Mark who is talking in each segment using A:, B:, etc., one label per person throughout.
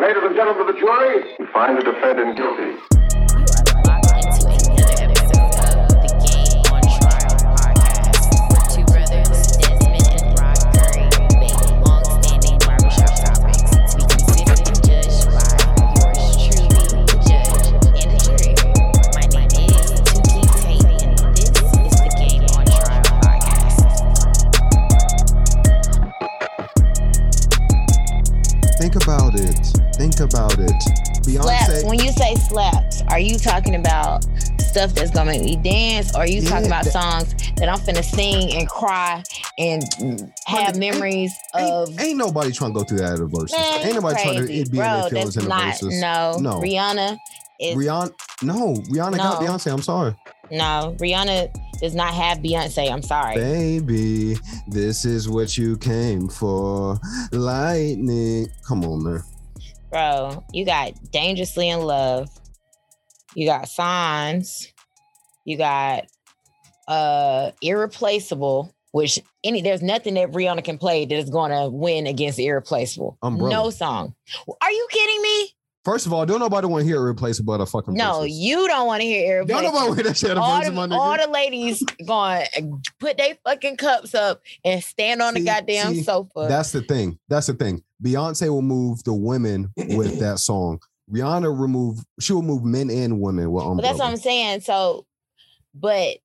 A: Ladies and gentlemen of the jury, we find the defendant guilty.
B: Stuff that's gonna make me dance, or are you
C: Yeah,
B: talking about songs that I'm finna sing and cry and have
C: Honey,
B: memories of?
C: Ain't, ain't nobody trying to go through that at a versus.
B: Man,
C: ain't nobody trying to it be
B: Bro,
C: in their feelings in a
B: not
C: versus.
B: no.
C: No.
B: Rihanna is
C: Rihanna, no, Rihanna got Beyonce. I'm sorry,
B: no. Rihanna does not have Beyonce. I'm sorry.
C: baby. This is what you came for, lightning. Come on, man.
B: Bro, you got Dangerously in Love. You got Signs. You got uh Irreplaceable, which any there's nothing that Rihanna can play that is gonna win against Irreplaceable.
C: Umbrella.
B: No song. Are you kidding me?
C: First of all, don't nobody want to hear Irreplaceable at a fucking
B: No,
C: versus.
B: you don't want to hear irreplaceable.
C: Don't nobody want to hear that shit a
B: All the, all the ladies going put their fucking cups up and stand on the goddamn
C: see,
B: sofa.
C: That's the thing. That's the thing. Beyonce will move the women with that song. Rihanna remove. She will move men and women with
B: But that's what I'm saying. So, but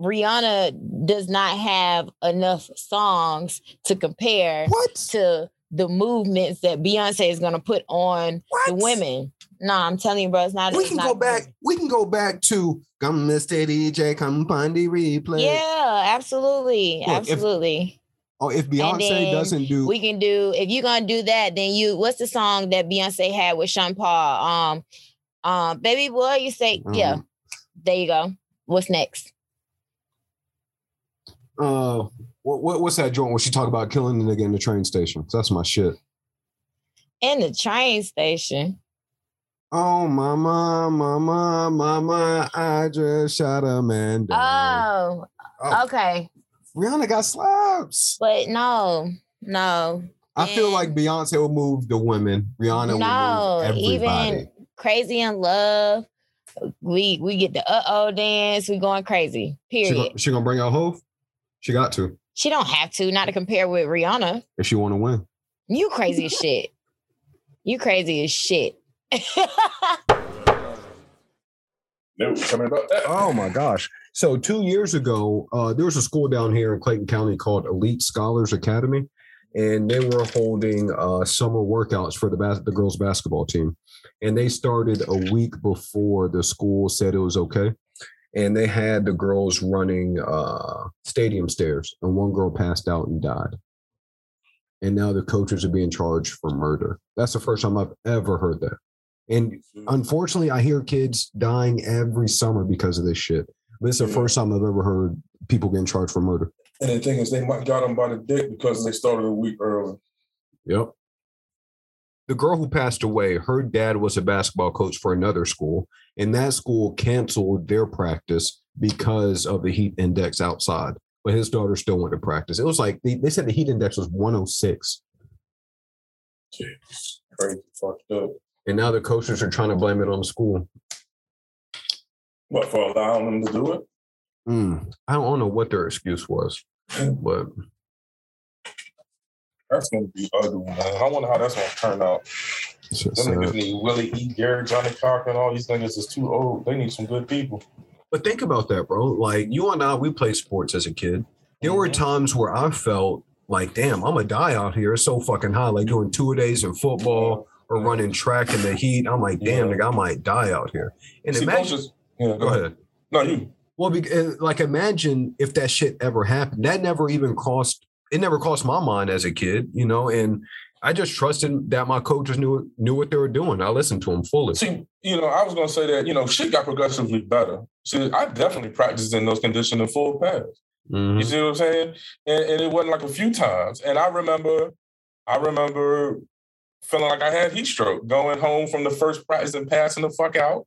B: Rihanna does not have enough songs to compare
C: what?
B: to the movements that Beyonce is going to put on the women. No, I'm telling you, bro, it's not.
C: We
B: it's
C: can
B: not
C: go back. We can go back to come, Mr. DJ, come the replay.
B: Yeah, absolutely,
C: Look,
B: absolutely.
C: Oh, if Beyonce doesn't do,
B: we can do if you're gonna do that, then you what's the song that Beyonce had with Sean Paul? Um, um, baby boy, you say, yeah,
C: Mhm.
B: there you go. What's next?
C: uh, what, what what's that joint where she talk about killing the nigga in the train station? That's my shit.
B: In the train station.
C: Oh, mama, mama, mama, I just shot a man down.
B: Oh,
C: Oh,
B: okay.
C: Rihanna got slaps.
B: But no, no.
C: I feel like Beyonce will move the women. Rihanna
B: no,
C: will move everybody.
B: even crazy in love. We we get the uh oh dance. We going crazy.
C: she,
B: Period.
C: gonna, she gonna bring out Hove. She got to
B: She don't have to, not to compare with Rihanna.
C: if she want to win.
B: You crazy as shit. You crazy as shit.
D: No, coming about that.
C: Oh my gosh! So two years ago, uh, there was a school down here in Clayton County called Elite Scholars Academy, and they were holding uh, summer workouts for the bas- the girls basketball team, and they started a week before the school said it was okay, and they had the girls running uh, stadium stairs, and one girl passed out and died, and now the coaches are being charged for murder. That's the first time I've ever heard that, and unfortunately, I hear kids dying every summer because of this shit. But it's the
D: Yeah.
C: first time I've ever heard people getting charged for murder.
D: And the thing is, they might got them by the dick because they started a week early.
C: Yep. The girl who passed away, her dad was a basketball coach for another school, and that school canceled their practice because of the heat index outside. But his daughter still went to practice. It was like they, they said the heat index was 106.
D: Jeez, crazy, fucked up.
C: And now the coaches are trying to blame it on the school.
D: What for allowing them to do it?
C: Mm, I don't know what their excuse was, but
D: That's gonna be ugly, man. I wonder how that's gonna turn out. Them niggas need Willie E. Gary, Johnnie Cochran, and all these niggas is too old. They need some good people.
C: But think about that, bro. Like you and I, we played sports as a kid. There were
D: Mhm.
C: times where I felt like, damn, I'm gonna die out here. It's so fucking hot. Like doing two a days in football or running track in the heat. I'm like, damn,
D: Yeah.
C: nigga, I might die out here. And
D: See,
C: imagine,
D: coaches, yeah,
C: go ahead.
D: No, you.
C: Well, be- uh, like imagine if that shit ever happened. That never even crossed. It never crossed my mind as a kid, you know. And I just trusted that my coaches knew knew what they were doing. I listened to them fully.
D: See, you know, I was gonna say that, you know, shit got progressively better. See, I definitely practiced in those conditions in full pads.
C: Mhm.
D: You see what I'm saying? And, and it wasn't like a few times. And I remember, I remember feeling like I had heat stroke, going home from the first practice and passing the fuck out,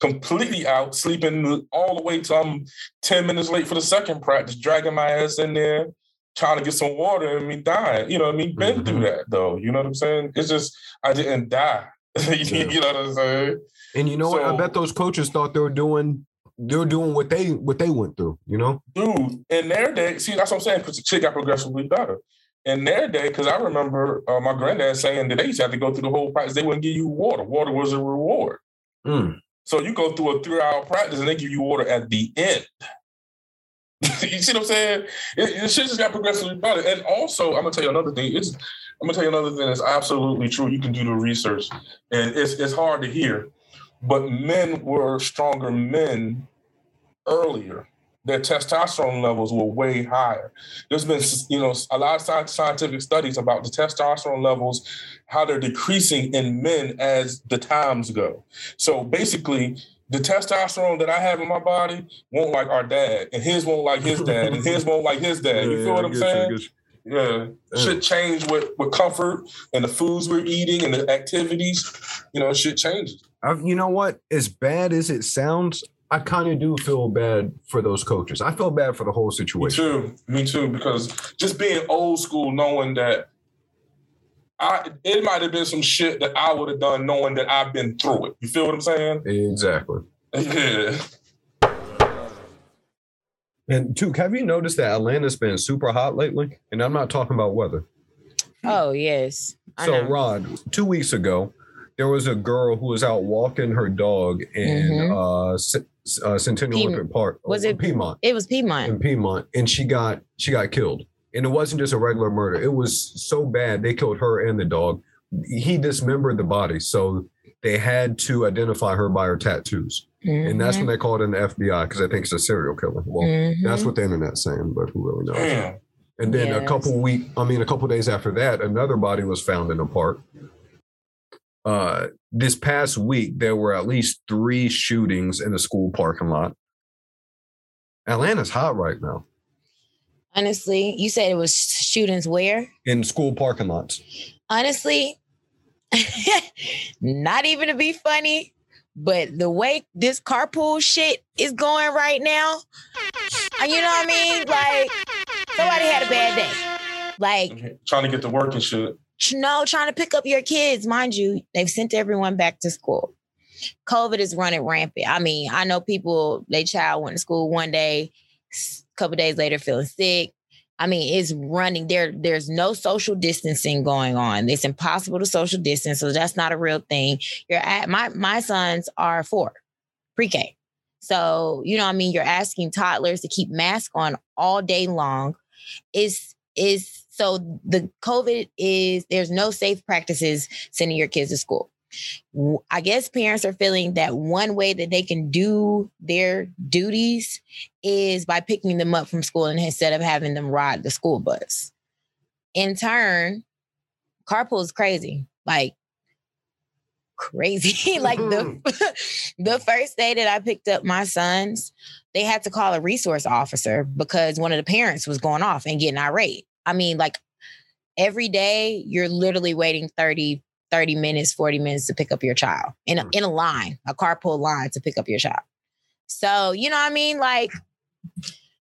D: completely out, sleeping all the way till I'm 10 minutes late for the second practice, dragging my ass in there. trying to get some water and me dying. You know what I mean? Been through
C: Mhm.
D: that though. You know what I'm saying? It's just I didn't die. you know what I'm saying?
C: And you know what? I bet those coaches thought they were doing they were doing what they what they went through. You know?
D: Dude, in their day, see, that's what I'm saying, because the shit got progressively better. In their day, because I remember uh, my granddad saying that they used to have to go through the whole practice. They wouldn't give you water. Water was a reward.
C: Mm.
D: So you go through a three-hour practice and they give you water at the end. you see what I'm saying? It, it shit just got progressively better. And also, I'm gonna tell you another thing. It's I'm gonna tell you another thing that's absolutely true. You can do the research, and it's it's hard to hear, but men were stronger men earlier. Their testosterone levels were way higher. There's been, you know, a lot of scientific studies about the testosterone levels, how they're decreasing in men as the times go. So basically, the testosterone that I have in my body won't like our dad, and his won't like his dad, and his won't like his dad. You feel what I'm saying? Yeah, Should change with with comfort and the foods we're eating and the activities. You know, shit changes.
C: I, you know what? As bad as it sounds, I kind of do feel bad for those coaches. I feel bad for the whole situation.
D: Me
C: situation.
D: too. Me too. Because just being old school, knowing that I it might have been some shit that I would have done, knowing that I've been through it. You feel what I'm saying?
C: Exactly.
D: Yeah.
C: And Duke, have you noticed that Atlanta's been super hot lately? And I'm not talking about weather.
B: Oh yes. I
C: So,
B: know.
C: Rod, two weeks ago, there was a girl who was out walking her dog in
B: Mhm.
C: uh, C- uh, Centennial
B: Piedmont.
C: Olympic Park.
B: Was
C: uh,
B: it-
C: Piedmont?
B: it was Piedmont.
C: In Piedmont, and she got she got killed. And it wasn't just a regular murder. It was so bad they killed her and the dog. He dismembered the body, so they had to identify her by her tattoos, and that's when they called in the FBI because I think it's a serial killer. Well,
B: Mhm.
C: that's what the internet's saying, but who really knows?
D: Damn.
C: And then a couple week, I mean, a couple days after that, another body was found in a park. Uh, this past week, there were at least three shootings in the school parking lot. Atlanta's hot right now
B: Honestly, you said it was shootings where?
C: in school parking lots.
B: Honestly, not even to be funny, but the way this carpool shit is going right now, uh, you know what I mean? Like somebody had a bad day. Like
D: Trying to get to work and shit.
B: Know, trying to pick up your kids. Mind you, they've sent everyone back to school. COVID is running rampant. I mean, I know people, they child went to school one day, a couple days later feeling sick. I mean, it's running there. There's no social distancing going on. It's impossible to social distance, so that's not a real thing. You're at my my sons are four, pre-K. So, you know, I mean, you're asking toddlers to keep masks on all day long. Is is so the COVID is there's no safe practices sending your kids to school. I guess parents are feeling that one way that they can do their duties is by picking them up from school and instead of having them ride the school bus. In turn, carpool is crazy. Like crazy. like the mm-hmm. the first day that I picked up my sons, they had to call a resource officer because one of the parents was going off and getting irate. I mean, like every day you're literally waiting 30 30 minutes, 40 minutes to pick up your child in a, in a line, a carpool line to pick up your child. So, you know what I mean? Like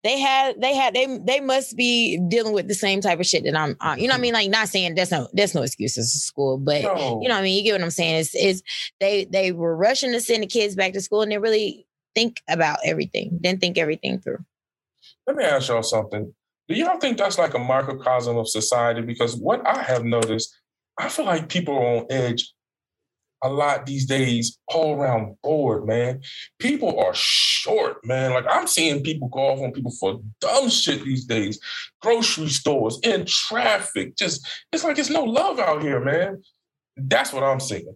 B: they had, they had, they, they must be dealing with the same type of shit that I'm, uh, you know what I mean? Like not saying that's no, that's no excuses to school, but
D: No.
B: you know what I mean? You get what I'm saying? Is it's they, they were rushing to send the kids back to school and they really think about everything, didn't think everything through.
D: Let me ask y'all something. Do y'all think that's like a microcosm of society? Because what I have noticed, I feel like people are on edge a lot these days, all around board, man. People are short, man. Like I'm seeing people go off on people for dumb shit these days. Grocery stores, in traffic. Just it's like it's no love out here, man. That's what I'm seeing.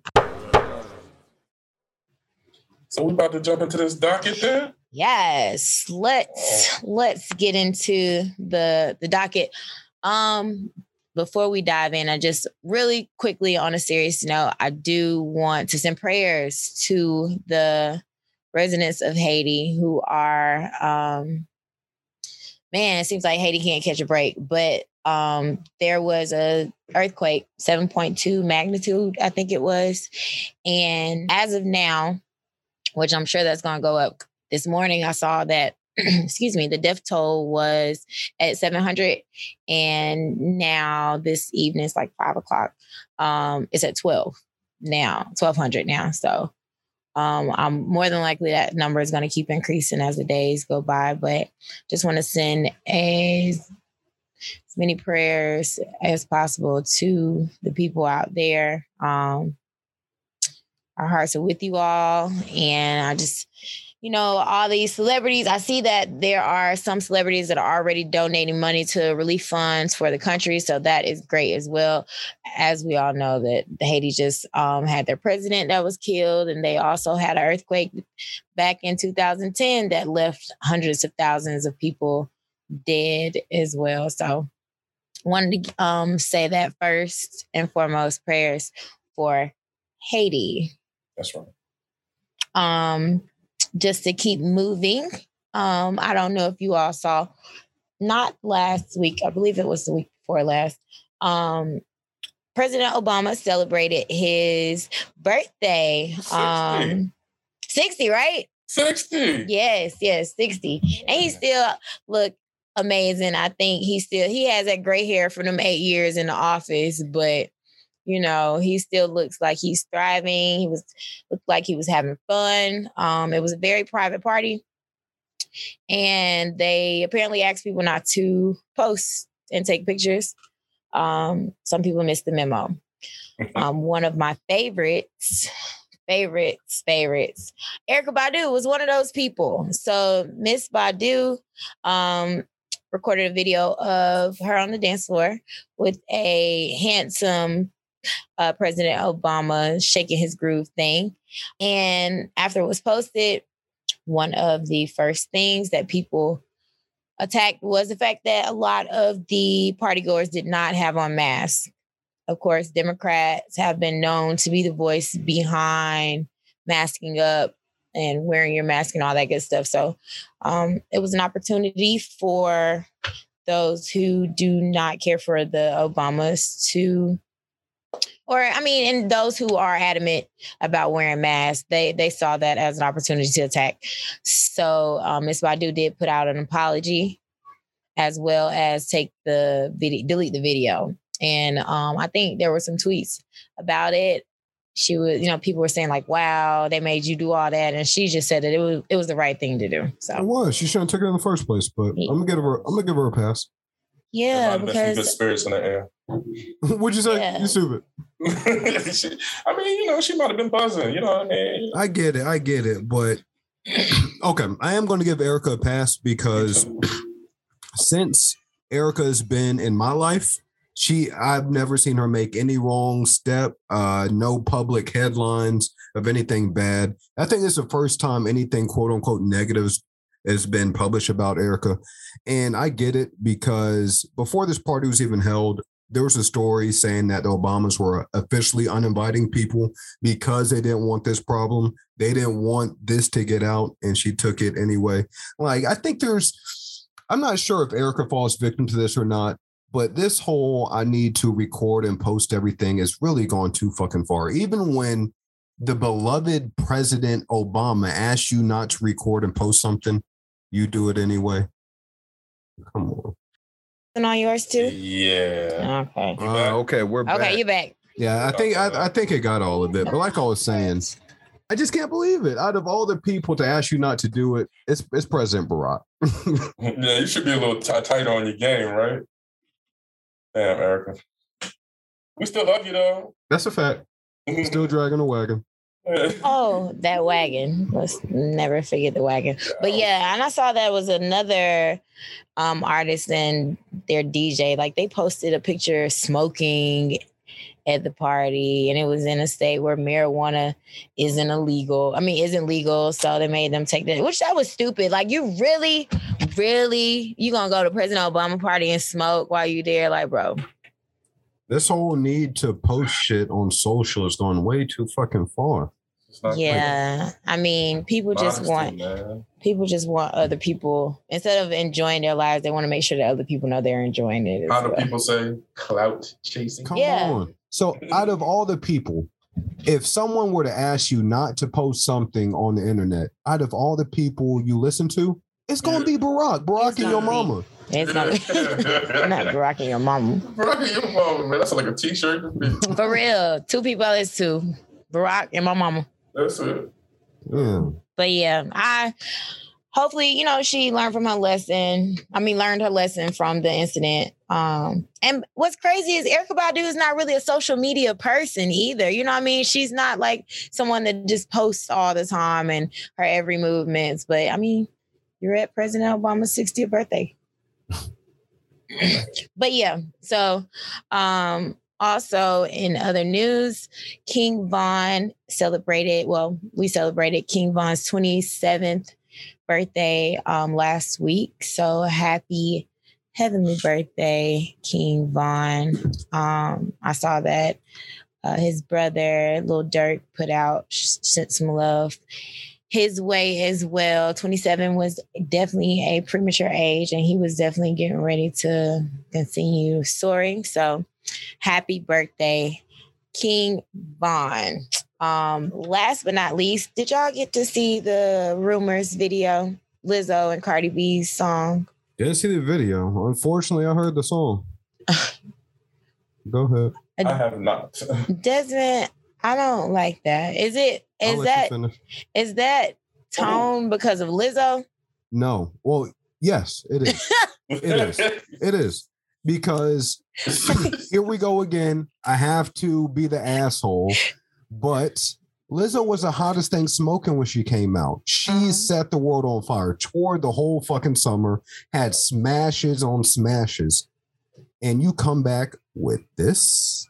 D: So we about to jump into this docket then?
B: Yes, let's let's get into the the docket. Um before we dive in, I just really quickly on a serious note, I do want to send prayers to the residents of Haiti who are um man, it seems like Haiti can't catch a break, but um there was a earthquake 7.2 magnitude, I think it was. And as of now, which I'm sure that's going to go up this morning I saw that excuse me, the death toll was at 700. And now this evening, it's like five o'clock. Um, it's at 12 now, 1200 now. So um, I'm more than likely that number is going to keep increasing as the days go by. But just want to send as, as many prayers as possible to the people out there. Um, our hearts are with you all. And I just, you know, all these celebrities. I see that there are some celebrities that are already donating money to relief funds for the country. So that is great as well. As we all know that Haiti just um, had their president that was killed, and they also had an earthquake back in 2010 that left hundreds of thousands of people dead as well. So wanted to um, say that first and foremost prayers for Haiti.
D: That's right.
B: Um, just to keep moving. Um, I don't know if you all saw, not last week, I believe it was the week before last. Um, President Obama celebrated his birthday.
D: 60.
B: Um, 60, right?
D: 60.
B: Yes, yes, 60. And he still look amazing. I think he still he has that gray hair from them eight years in the office, but you know, he still looks like he's thriving. He was looked like he was having fun. Um, it was a very private party. And they apparently asked people not to post and take pictures. Um, some people missed the memo. Um, one of my favorites, favorites, favorites, Erykah Badu was one of those people. So Miss Badu um, recorded a video of her on the dance floor with a handsome uh, President Obama shaking his groove thing. And after it was posted, one of the first things that people attacked was the fact that a lot of the partygoers did not have on masks. Of course, Democrats have been known to be the voice behind masking up and wearing your mask and all that good stuff. So um, it was an opportunity for those who do not care for the Obamas to or I mean, and those who are adamant about wearing masks, they they saw that as an opportunity to attack. So um, Ms. Badu did put out an apology, as well as take the video, delete the video, and um, I think there were some tweets about it. She was, you know, people were saying like, "Wow, they made you do all that," and she just said that it was it was the right thing to do. So It
C: was. She shouldn't have taken it in the first place, but I'm gonna give her. I'm gonna give her a pass.
B: Yeah,
D: There might have been some good
B: because
D: spirits in the air.
C: What'd you say?
B: Yeah.
C: You stupid.
D: She- I mean, you know, she might have been buzzing. You know what I mean?
C: I get it. I get it. But okay, I am going to give Erykah a pass because since Erykah has been in my life, she I've never seen her make any wrong step. Uh, no public headlines of anything bad. I think it's the first time anything quote unquote negatives has been published about Erykah, and I get it because before this party was even held. There was a story saying that the Obamas were officially uninviting people because they didn't want this problem. They didn't want this to get out, and she took it anyway. Like, I think there's, I'm not sure if Erykah falls victim to this or not, but this whole I need to record and post everything is really gone too fucking far. Even when the beloved President Obama asks you not to record and post something, you do it anyway. Come on.
B: and on yours too.
D: Yeah.
B: Okay.
C: Uh, okay, we're back.
B: Okay, you back.
C: Yeah, I think I, I think it got all of it. But like I was saying, I just can't believe it. Out of all the people to ask you not to do it, it's it's President Barack.
D: Yeah, you should be a little t- tight on your game, right? Damn, Erykah. We still love you though.
C: That's a fact. Still dragging the wagon.
B: Oh, that wagon. Let's never forget the wagon. But yeah, and I saw that was another um artist and their DJ. Like they posted a picture smoking at the party, and it was in a state where marijuana isn't illegal. I mean, isn't legal. So they made them take that, which that was stupid. Like you really, really, you gonna go to President Obama party and smoke while you there? Like, bro.
C: This whole need to post shit on social is going way too fucking far.
D: It's not
B: Yeah. I mean, people
D: great.
B: just want
D: man.
B: people just want other people instead of enjoying their lives they want to make sure that other people know they're enjoying it as
D: How do
B: well.
D: people say clout chasing?
C: Come
B: Yeah.
C: on. So out of all the people, if someone were to ask you not to post something on the internet, out of all the people you listen to, It's gonna be Barack, Barack
B: It's
C: and your
B: gonna be.
C: Mama.
B: It's not, not rocking your mama.
D: Barack, your mama, man. That's like a t-shirt.
B: For real. Two people is two. Barack and my mama.
D: That's it.
C: Yeah.
B: But yeah, I hopefully, you know, she learned from her lesson. I mean, learned her lesson from the incident. Um, and what's crazy is Erykah Badu is not really a social media person either. You know what I mean? She's not like someone that just posts all the time and her every movements. But I mean, you're at President Obama's 60th birthday. but yeah, so um also in other news, King Von celebrated, well, we celebrated King Von's 27th birthday um last week. So happy heavenly birthday, King Von. Um, I saw that uh, his brother, Lil Durk, put out sent some love his way as well. 27 was definitely a premature age, and he was definitely getting ready to continue soaring. So happy birthday, King Von. Um, last but not least, did y'all get to see the rumors video? Lizzo and Cardi B's song.
C: Didn't see the video. Unfortunately, I heard the song. Go ahead.
D: I have not.
B: Doesn't I don't like that. Is it
C: I'll
B: is
C: let you
B: that
C: finish.
B: is that tone because of Lizzo?
C: No. Well, yes, it is. It is. It is. Because here we go again. I have to be the asshole, but Lizzo was the hottest thing smoking when she came out. She
B: Mhm.
C: set the world on fire, toured the whole fucking summer, had smashes on smashes, and you come back with this.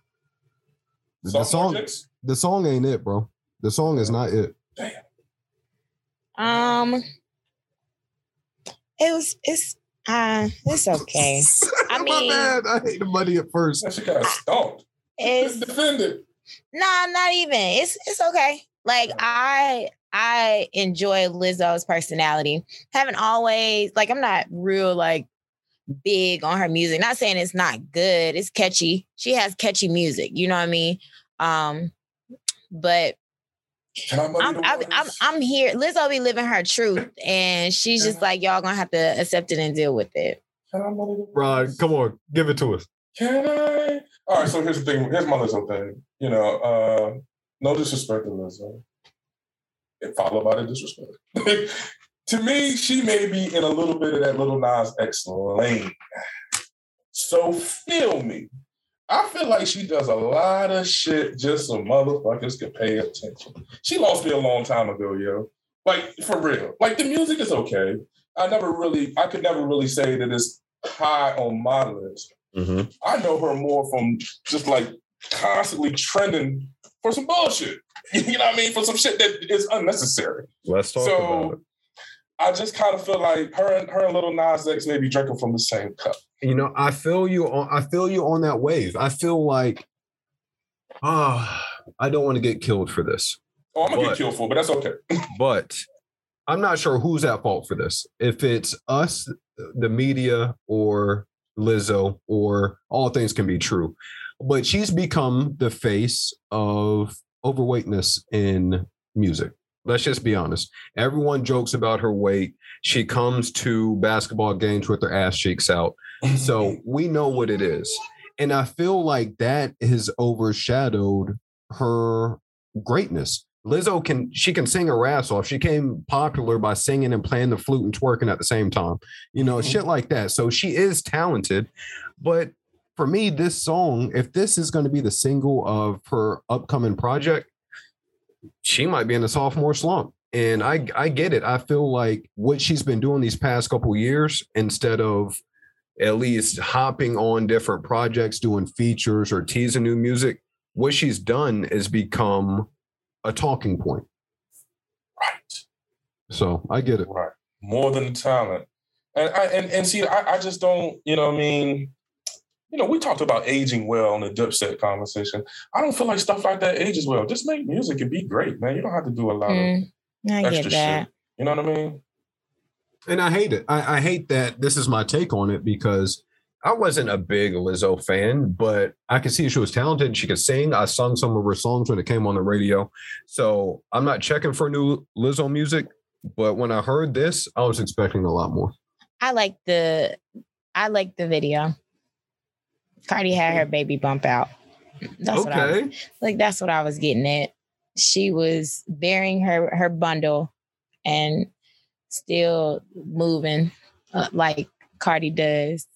C: The song,
D: projects?
C: The song ain't it, bro. The song is not it.
B: Um it was it's uh it's okay. I
C: My
B: mean-
C: bad. I hate the money at first.
D: That shit got stomped.
B: It's
D: defended.
B: Nah, not even. It's it's okay. Like I I enjoy Lizzo's personality. Haven't always like I'm not real like big on her music. Not saying it's not good. It's catchy. She has catchy music. You know what I mean? Um, but
D: I muddy
B: I'm
D: the
B: I'm. I'm I'm here. Lizzo be living her truth, and she's just like y'all gonna have to accept it and deal with it.
D: Can I muddy the
C: Rod, come on, give it to us.
D: Can I? All right, so here's the thing. Here's my Lizzo thing. You know, uh, no disrespect to Lizzo. And followed by the disrespect. to me, she may be in a little bit of that Lil Nas X lane. So feel me. I feel like she does a lot of shit just so motherfuckers can pay attention. She lost me a long time ago, yo. Like for real. Like the music is okay. I never really, I could never really say that it's high on my list. Mm-hmm. I know her more from just like constantly trending for some bullshit. You know what I mean? For some shit that is unnecessary.
C: Let's talk
D: so
C: about it.
D: I just kind of feel like her and her and Lil Nas X may be drinking from the same cup.
C: You know, I feel you on I feel you on that wave. I feel like ah, I don't want to get killed for this.
D: Oh, I'm gonna
C: But-
D: get killed for, but that's okay.
C: But I'm not sure who's at fault for this. If it's us, the media, or Lizzo, or all things can be true. But she's become the face of overweightness in music. Let's just be honest. Everyone jokes about her weight. She comes to basketball games with her ass cheeks out. So we know what it is. And I feel like that has overshadowed her greatness. Lizzo can she can sing her ass off. She came popular by singing and playing the flute and twerking at the same time. You know, mm-hmm. shit like that. So she is talented. But for me, this song, if this is going to be the single of her upcoming project, she might be in a sophomore slump. And I I get it. I feel like what she's been doing these past couple years, instead of at least hopping on different projects, doing features or teasing new music, what she's done is become a talking point.
D: right.
C: So I get it.
D: Right. More than talent. And I and, and see, I, I just don't, you know what I mean? You know, we talked about aging well in the dipset conversation. I don't feel like stuff like that ages well. Just make music and be great, man. You don't have to do a lot of
B: Mm, I
D: extra
B: get that.
D: shit. You know what I mean?
C: And I hate it. I, I hate that this is my take on it because I wasn't a big Lizzo fan, but I could see she was talented. She could sing. I sung some of her songs when it came on the radio. So I'm not checking for new Lizzo music. But when I heard this, I was expecting a lot more.
B: I like the I like the video. Cardi had her baby bump out. That's what I was,
C: okay.
B: like that's what I was getting at. She was bearing her her bundle and still moving uh, like Cardi does.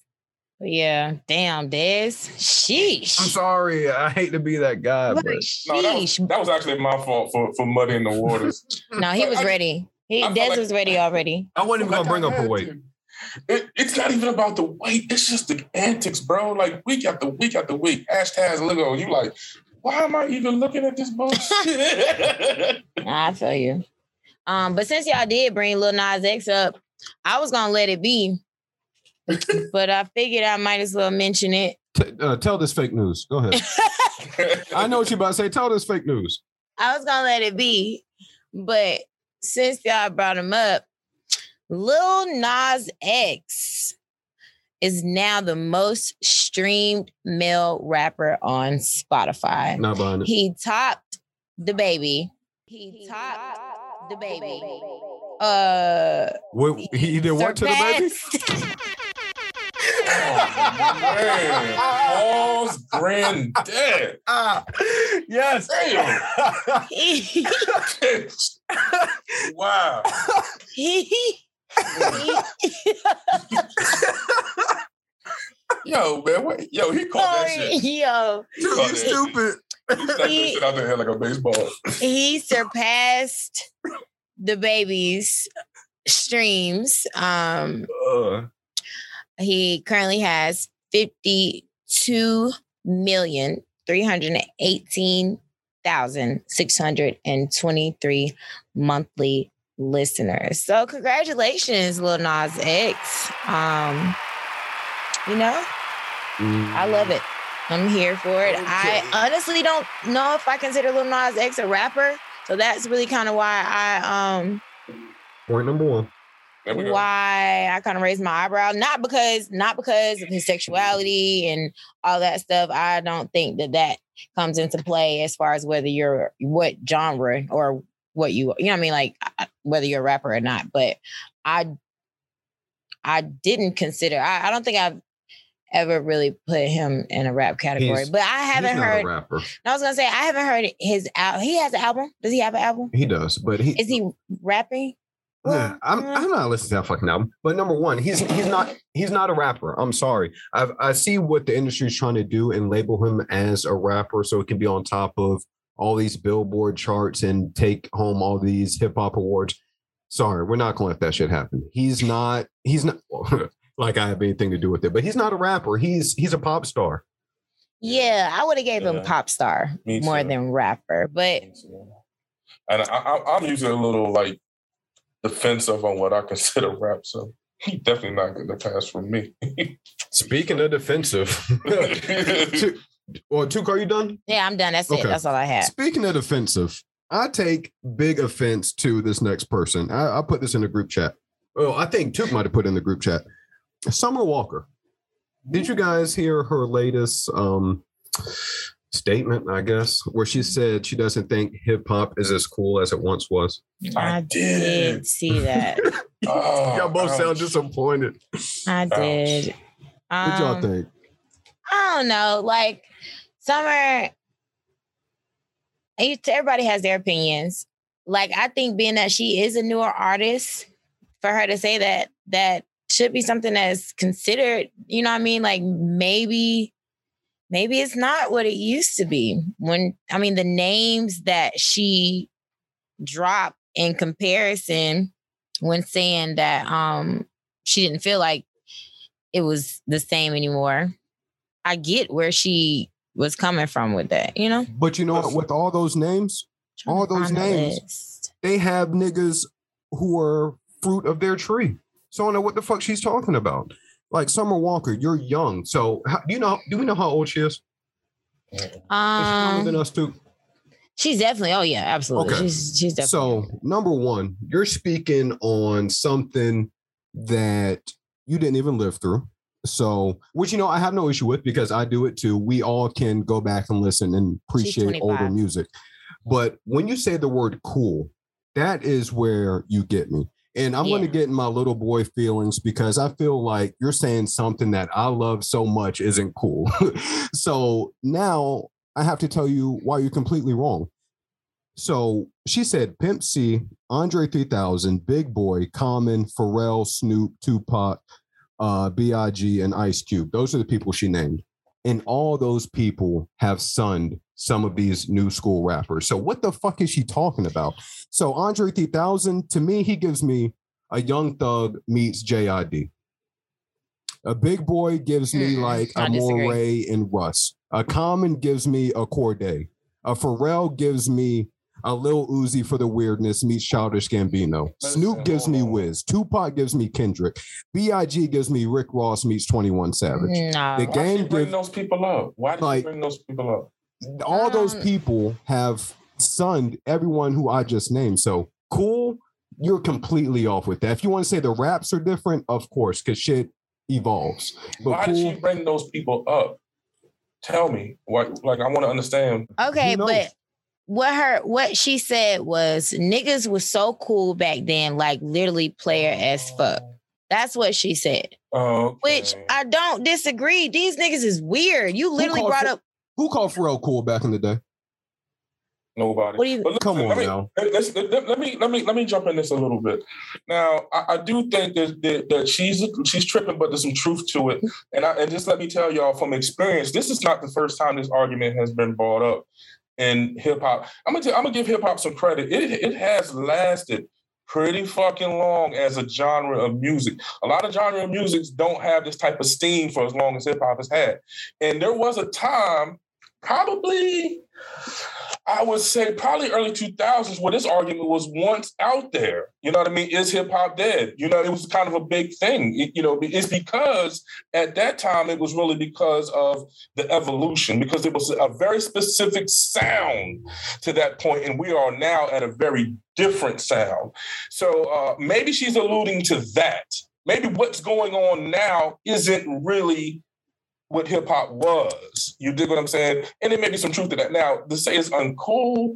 B: But yeah, damn, Des. Sheesh.
C: I'm sorry. I hate to be that guy,
B: But
C: but
D: No, that was,
B: sheesh.
D: that was actually my fault for for muddying the waters.
B: No, he was
D: I-
B: ready. He
D: I
B: Des
D: like-
B: was ready already.
C: I wasn't even gonna bring up her weight.
D: to. It, it's not even about the weight. It's just the antics, bro. Like week after week after week. Hashtags look on you like, why am I even looking at this bullshit?
B: I feel you. Um, but since y'all did bring Lil Nas X up, I was gonna let it be. but I figured I might as well mention it.
C: T- uh, tell this fake news. Go ahead. I know what you about to say. Tell this fake news.
B: I was gonna let it be, but since y'all brought him up, Lil Nas X is now the most streamed male rapper on Spotify.
C: Not buying it.
B: He topped DaBaby. He topped DaBaby. Uh,
C: What, he did what to the baby?
B: surpassed-
D: Man, Paul's granddad.
C: Ah, yes.
D: Damn. wow.
B: he, he-
D: Yo, man, what? Yo, he caught that shit.
B: yo,
D: He caught
C: you stupid.
D: He snapped that shit out there like a baseball.
B: he surpassed DaBaby's streams. Um,
D: Uh,
B: he currently has 52 million 318,623 monthly listeners. So congratulations, Lil Nas X. Um, you know, I love it. I'm here for it. I honestly don't know if I consider Lil Nas X a rapper. So that's really kind of why I um
C: Point number one.
D: there we go.
B: why I kind of raised my eyebrow. Not because not because of his sexuality and all that stuff. I don't think that that comes into play as far as whether you're what genre or what you you know what I mean like whether you're a rapper or not. But I I didn't consider. I, I don't think I've ever really put him in a rap category.
C: He's-
B: but I haven't heard.
C: a rapper.
B: I was gonna say I haven't heard his album. He has an album. Does he have an album?
C: He does, but he.
B: Is he rapping?
C: Yeah, I'm,
B: uh,
C: I'm not listening to that fucking album. But number one, he's he's not he's not a rapper. I'm sorry. I I see what the industry's trying to do and label him as a rapper so it can be on top of all these billboard charts and take home all these hip hop awards. Sorry, we're not gonna let that shit happen. He's not he's not like I have anything to do with it, but he's not a rapper. He's he's a pop star.
B: Yeah, I would have gave him
D: Yeah.
B: pop star
D: Me
B: more
D: too.
B: than rapper, but
D: And I, I, I'm usually a little like defensive on what I consider rap, so he definitely not getting the pass from me.
C: Speaking of defensive, two, well, two are you done?
B: yeah, I'm done. That's it. That's all I have.
C: Speaking of defensive, I take big offense to this next person. I, I put this in the group chat. Oh, I think Took might have put in the group chat. Summer Walker. Did you guys hear her latest um, statement, I guess, where she said she doesn't think hip hop is as cool as it once was?
D: I did.
B: see that.
D: Oh,
C: Y'all both sound disappointed.
B: I did.
C: What y'all
B: Um,
C: think?
B: I don't know. Like Summer, everybody has their opinions. Like I think being that she is a newer artist, for her to say that that should be something that's considered. You know what I mean? Like maybe, maybe it's not what it used to be. When I mean the names that she dropped in comparison when saying that um she didn't feel like it was the same anymore. I get where she was coming from with that, you know?
C: But you know what? With all those names, All those
B: find the
C: names. they have niggas who are fruit of their tree. So I don't know what the fuck she's talking about. Like Summer Walker, you're young. So how, do you know? Do we know how old she is? Is younger than
B: Um,
C: us too.
B: she's definitely, oh yeah, absolutely.
C: Okay.
B: She's she's definitely
C: So number one, you're speaking on something that you didn't even live through. So, which you know, I have no issue with because I do it too. We all can go back and listen and appreciate older music. But when you say the word cool, that is where you get me. And I'm going to get in my little boy feelings because I feel like you're saying something that I love so much isn't cool. so now I have to tell you why you're completely wrong. So she said Pimp C, Andre 3000, Big Boi, Common, Pharrell, Snoop, Tupac, uh, B.I.G., and Ice Cube. Those are the people she named. And all those people have sunned some of these new school rappers. So what the fuck is she talking about? So Andre 3000, to me, he gives me a young thug meets JID. A Big Boi gives me like a
B: I disagree.
C: Moray and Russ. A Common gives me a Cordae. A Pharrell gives me a Lil Uzi for the weirdness meets Childish Gambino. Snoop gives me
D: hold.
C: Wiz. Tupac gives me Kendrick. B.I.G. gives me Rick Ross meets 21 Savage.
B: No.
C: The
D: Why
C: game
D: she bring
C: give-
D: those people up? Why did
C: Like-
D: you bring those people up?
C: All those
B: Um,
C: people have sunned everyone who I just named. So cool, you're completely off with that. If you want to say the raps are different, of course, because shit evolves. But
D: Why did she bring those people up? Tell me. What like I want to understand.
B: Okay, but what her what she said was niggas was so cool back then, like literally player as fuck. That's what she said.
D: Oh,
B: Which I don't disagree. These niggas is weird. You literally brought up
C: who called Pharrell cool back in the day?
D: nobody.
B: what do you
D: But listen,
C: Come on
D: let me,
C: now.
D: let- let's- let, let me let me let me jump in this a little bit. Now, I, I do think that, that that she's she's tripping, but there's some truth to it. And I, and just let me tell y'all from experience, this is not the first time this argument has been brought up in hip hop. I'm gonna tell, I'm gonna give hip hop some credit. It it has lasted pretty fucking long as a genre of music. A lot of genre of musics don't have this type of steam for as long as hip hop has had. And there was a time, probably I would say probably early 2000s where this argument was once out there. You know what I mean? Is hip hop dead? You know, it was kind of a big thing. It- you know, it's because at that time it was really because of the evolution, because it was a very specific sound to that point, and we are now at a very different sound. So uh, maybe she's alluding to that. Maybe what's going on now isn't really what hip hop was. You dig what I'm saying? And there may be some truth to that. Now, to say it's uncool,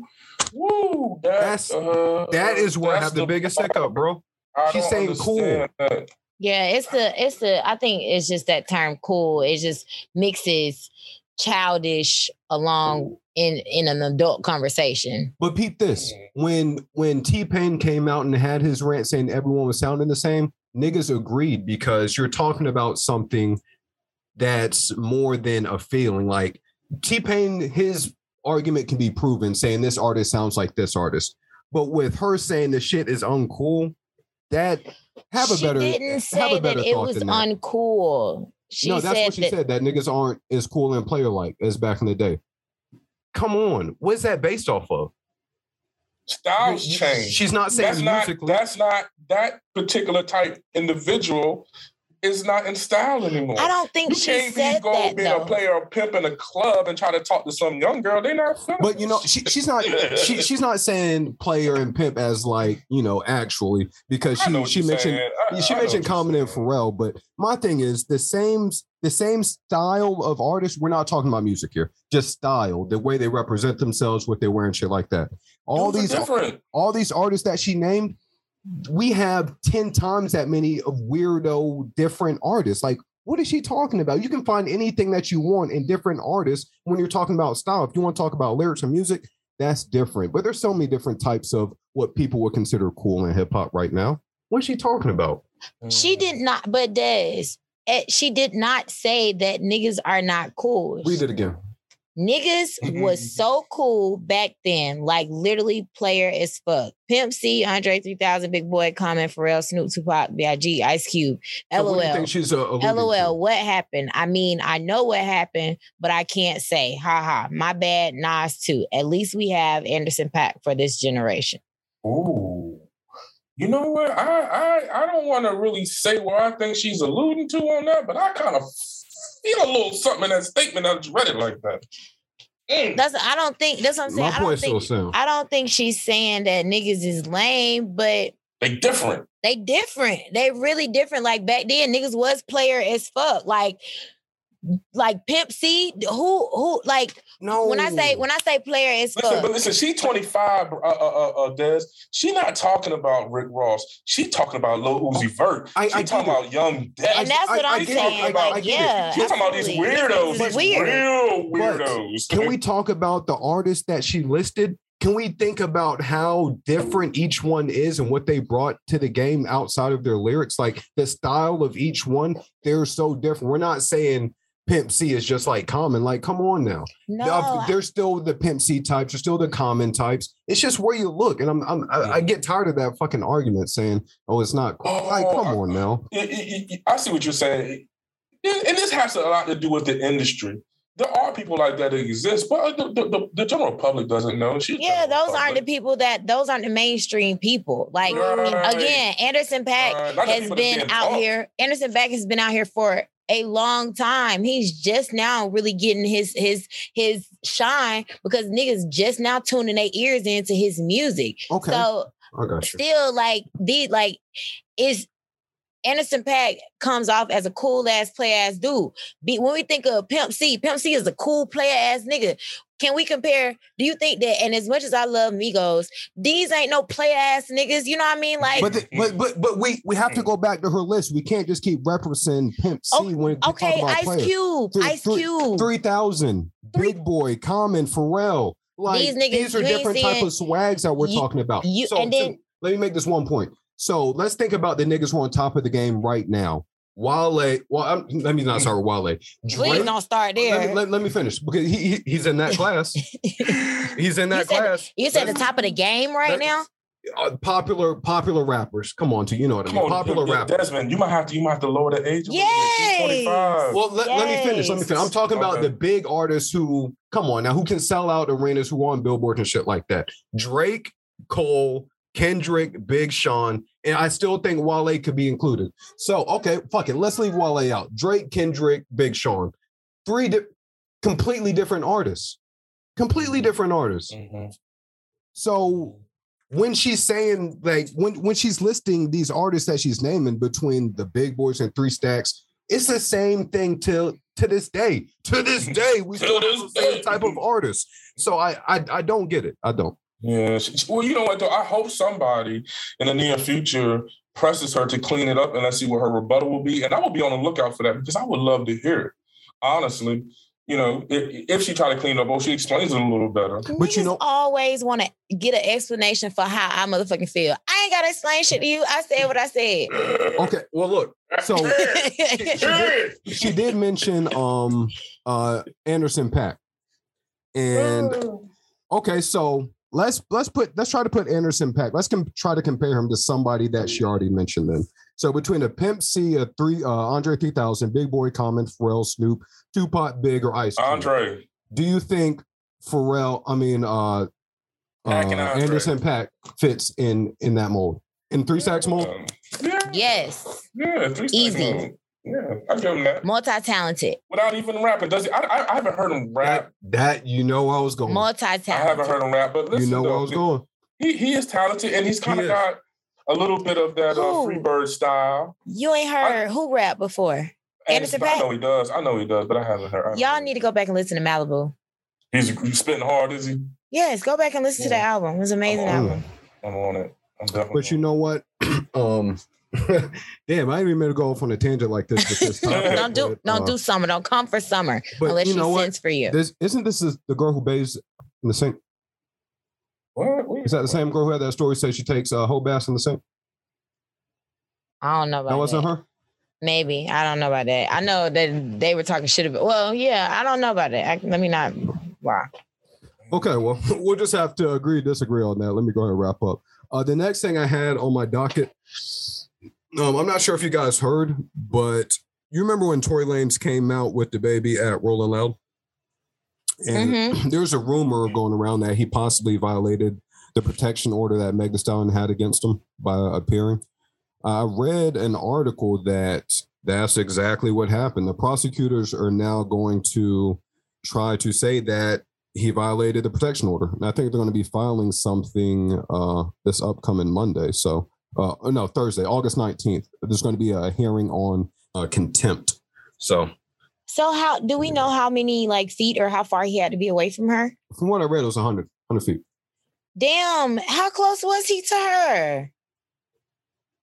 D: woo, that,
C: That's-
D: uh,
C: That is where I
D: that's
C: have the biggest hiccup, bro.
D: I
C: She's saying cool.
D: that.
B: Yeah, it's the it's the I think it's just that term cool. It just mixes childish along in in an adult conversation.
C: But peep this: when when T Pain came out and had his rant saying everyone was sounding the same, niggas agreed because you're talking about something that's more than a feeling. Like T Pain, his argument can be proven saying this artist sounds like this artist, but with her saying the shit is uncool, that have a better
B: she
C: better
B: didn't say that it was
C: that.
B: uncool. She
C: no, that's
B: said
C: what she
B: that
C: said. That niggas aren't as cool and player like as back in the day. Come on, what's that based off of?
D: Styles change.
C: She's not saying
D: that's not that's not that particular type individual is not in style anymore.
B: I don't think
D: you
B: she
D: can't be
B: said
D: go
B: that
D: be
B: though.
D: a player or pimp in a club and try to talk to some young girl. They're not. feeling
C: But you know, she, she's not she, she's not saying player and pimp as like you know actually because she she mentioned.
D: I-
C: she
D: I
C: mentioned Common and. Pharrell. But my thing is the same the same style of artists. We're not talking about music here, just style, the way they represent themselves, what they're wearing, shit like that. All
D: Dudes
C: these
D: different.
C: all these artists that she named, we have 10 times that many of weirdo different artists. Like, what is she talking about? You can find anything that you want in different artists when you're talking about style. If you want to talk about lyrics or music, that's different. But there's so many different types of what people would consider cool in hip hop right now. What's she talking about?
B: She
D: Mm.
B: did not, but Des, eh, she did not say that niggas are not cool.
C: Read it again.
B: Niggas was mm-hmm. so cool back then, like literally player as fuck. Pimp C, Andre 3000, Big Boi, Common, Pharrell, Snoop, Tupac, B.I.G., Ice Cube,
C: So what
B: LOL.
C: think she's alluding to?
B: LOL, what happened? I mean, I know what happened, but I can't say. Ha ha. My bad, Nas too. At least we have Anderson .Paak for this generation.
D: Ooh. You know what? I I, I don't want to really say what I think she's alluding to on that, but I kind of feel a little something in that statement. I just read it like that. Mm.
B: That's I don't think that's what I'm saying.
C: My
B: I don't
C: point still
B: think
C: sound.
B: I don't think she's saying that niggas is lame, but
D: They different.
B: they different. They really different. Like back then, niggas was player as fuck. Like like Pimp C, who who like
C: No.
B: when I say when I say player is
D: Listen, but listen, she 25, uh, uh, uh, uh, Des. She not talking about Rick Ross. She talking about Lil Uzi Vert.
C: I-
D: she
C: I
D: talking
C: get it.
D: about Young Death.
B: and that's
C: I-
B: what
C: I
B: I'm
C: get it.
B: saying.
C: I-
B: like,
C: I get it.
B: yeah,
D: She's talking about these weirdos, these
B: weird.
D: real
C: But
D: weirdos.
C: Can we talk about the artists that she listed? Can we think about how different each one is and what they brought to the game outside of their lyrics? Like the style of each one, they're so different. We're not saying Pimp C is just like common. Like, come on now.
B: No,
C: Uh, there's still the Pimp C types, there's still the common types. It's just where you look. And I'm, I'm I, I get tired of that fucking argument saying, oh, it's not cool. like,
D: Oh,
C: come on now.
D: It- it- it- I see what you're saying. And and this has a lot to do with the industry. There are people like that that exist, but the, the, the, the general public doesn't know. She's
B: yeah,
D: general
B: those aren't the people that those aren't the mainstream people. Like
D: Right.
B: again, Anderson .Paak
D: Right.
B: Has been out
D: taught.
B: here. Anderson .Paak has been out here for a long time. He's just now really getting his his his shine because niggas just now tuning their ears into his music.
C: Okay.
B: So
C: I got you.
B: still like the like is Anderson .Paak comes off as a cool ass play ass dude. Be, when we think of Pimp C, Pimp C is a cool player ass nigga. Can we compare? Do you think that? And as much as I love Migos, these ain't no play ass niggas. You know what I mean? Like,
C: But, the, but but but we we have to go back to her list. We can't just keep referencing Pimp C
B: Oh,
C: when
B: okay,
C: about
B: Ice
C: players.
B: Cube,
C: Three-
B: Ice
C: three-
B: Cube.
C: Three thousand, Big Boi, Common, Pharrell. Like
B: These niggas, these, are
C: different type of swags that we're
B: you-
C: talking about.
B: you-
C: so,
B: and then-
C: so let me make this one point. So let's think about the niggas who are on top of the game right now. Wale, well, I'm, let me not start with Wale.
B: Please
C: Drake-
B: don't start
C: let,
B: there.
C: me, let, let me finish because he, he he's in that class. He's in that
B: said-
C: class.
B: you said the top of the game right now.
C: uh, popular popular rappers. Come on, to you know what I
D: Come
C: mean.
D: on,
C: Popular
D: Des-
C: rappers.
D: Desmond, you might have to you might have to lower the age. a little bit. She's
B: Yes.
D: 25.
C: Well, let, let me finish. Let me finish. I'm talking about the big artists who, come on now, who can sell out arenas, who are on Billboard and shit like that. Drake, Cole, Kendrick, Big Sean, and I still think Wale could be included. So, okay, fuck it. Let's leave Wale out. Drake, Kendrick, Big Sean. Three di- completely different artists. Completely different artists.
D: Mhm.
C: So when she's saying like when when she's listing these artists that she's naming between the big boys and three stacks, it's the same thing till to this day. To this day, we still have the same type of artists. So I I, I don't get it. I don't.
D: Yeah. she- she- Well, you know what though? I hope somebody in the near future presses her to clean it up and let's see what her rebuttal will be. And I will be on the lookout for that because I would love to hear it. Honestly, you know, if, if she try to clean it up or she explains it a little better.
C: But you know-
B: always want to get an explanation for how I motherfucking feel. I ain't gotta explain shit to you. I said what I said.
C: Okay. Well, look. So she did mention um uh Anderson .Paak. And okay, so let's let's put let's try to put Anderson .Paak. Let's com- try to compare him to somebody that she already mentioned. Then, so between a Pimp C, a three, uh, Andre three thousand, Big Boi, Common, Pharrell, Snoop, Tupac, Big, or Ice. Cube,
D: Andre.
C: do you think Pharrell? I mean, uh, uh
D: and
C: Anderson .Paak fits in in that mold in three sacks mold.
D: Yeah.
B: yes,
D: Yeah. Three
B: Easy.
D: seconds. Yeah. I give him that.
B: multi-talented,
D: Without even rapping. Does he? I, I, I haven't heard him rap.
C: That, that you know I was going. Multi-talented.
D: I haven't heard him rap, but listen,
C: you know where I was going.
D: He, he is talented and he's kind of
C: is.
D: got a little bit of that uh,
B: Who?
D: free bird style.
B: You ain't heard who rap before.
D: And
B: Anderson
D: I know he does. I know he does, but I haven't heard. I haven't
B: Y'all
D: heard.
B: need to go back and listen to Malibu.
D: He's, he's spitting hard, is he?
B: Yes, go back and listen to the album. It was an amazing
D: I'm
B: album.
D: it. I'm on it. I'm definitely.
C: But you know what? um, damn, I didn't even mean to go off on a tangent like this. With this topic,
B: Don't do
C: but,
B: don't
C: uh,
B: do summer. Don't come for summer
C: But
B: unless
C: you
B: she
C: know what?
B: sends for you.
C: This isn't this is the girl who bathes in the sink.
D: it. What? What?
C: Is that the same girl who had that story? Says she takes a whole bath in the sink.
B: I don't know about
C: That wasn't
B: that.
C: her.
B: Maybe I don't know about that. I know that they were talking shit about. Well, yeah, I don't know about that. I, let me not. Wow.
C: Okay, well, we'll just have to agree disagree on that. Let me go ahead and wrap up. Uh, the next thing I had on my docket, um, I'm not sure if you guys heard, but you remember when Tory Lanez came out with DaBaby at Rolling Loud? And
B: Mhm.
C: there's a rumor going around that he possibly violated the protection order that Meg Thee Stallion had against him by appearing. I read an article that that's exactly what happened. The prosecutors are now going to try to say that he violated the protection order. And I think they're going to be filing something uh, this upcoming Monday. So, uh, no, Thursday, August 19th. There's going to be a hearing on uh, contempt. So,
B: So how do we know how many like feet or how far he had to be away from her?
C: From what I read, it was 100, 100 feet.
B: Damn, how close was he to her?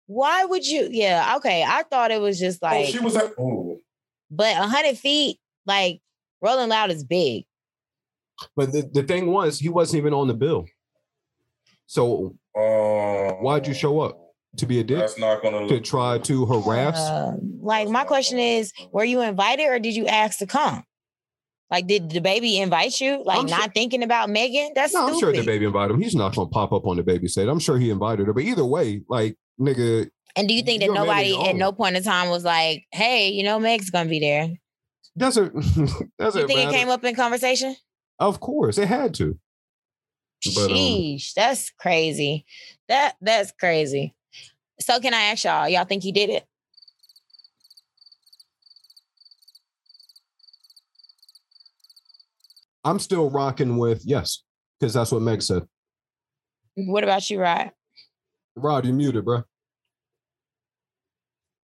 B: Why would you? Yeah, okay. I thought it was just
D: oh,
B: like,
D: she was at. Oh,
B: but hundred feet, like Rolling Loud is big.
C: But the, the thing was, he wasn't even on the bill. So
D: uh,
C: why'd you show up? To be a dick?
D: That's not gonna
C: To try to harass?
B: Uh, like my question is, were you invited or did you ask to come? Like, did DaBaby invite you? Like,
C: I'm
B: not
C: sure-
B: thinking about Megan? That's
C: no, I'm
B: stupid.
C: sure the baby invited him. He's not going to pop up on DaBaby set. I'm sure he invited her. But either way, like, nigga,
B: and do you think that
C: You're a man of
B: nobody at no point in time was like, "Hey, you know, Meg's gonna be there"?
C: doesn't, doesn't
B: You think it came up in conversation?
C: Of course, it had to. But, um,
B: Sheesh, that's crazy. That that's crazy. So can I ask y'all? Y'all think he did it?
C: I'm still rocking with yes, because that's what Meg said.
B: What about you, Rod?
C: Rod, you muted, bro.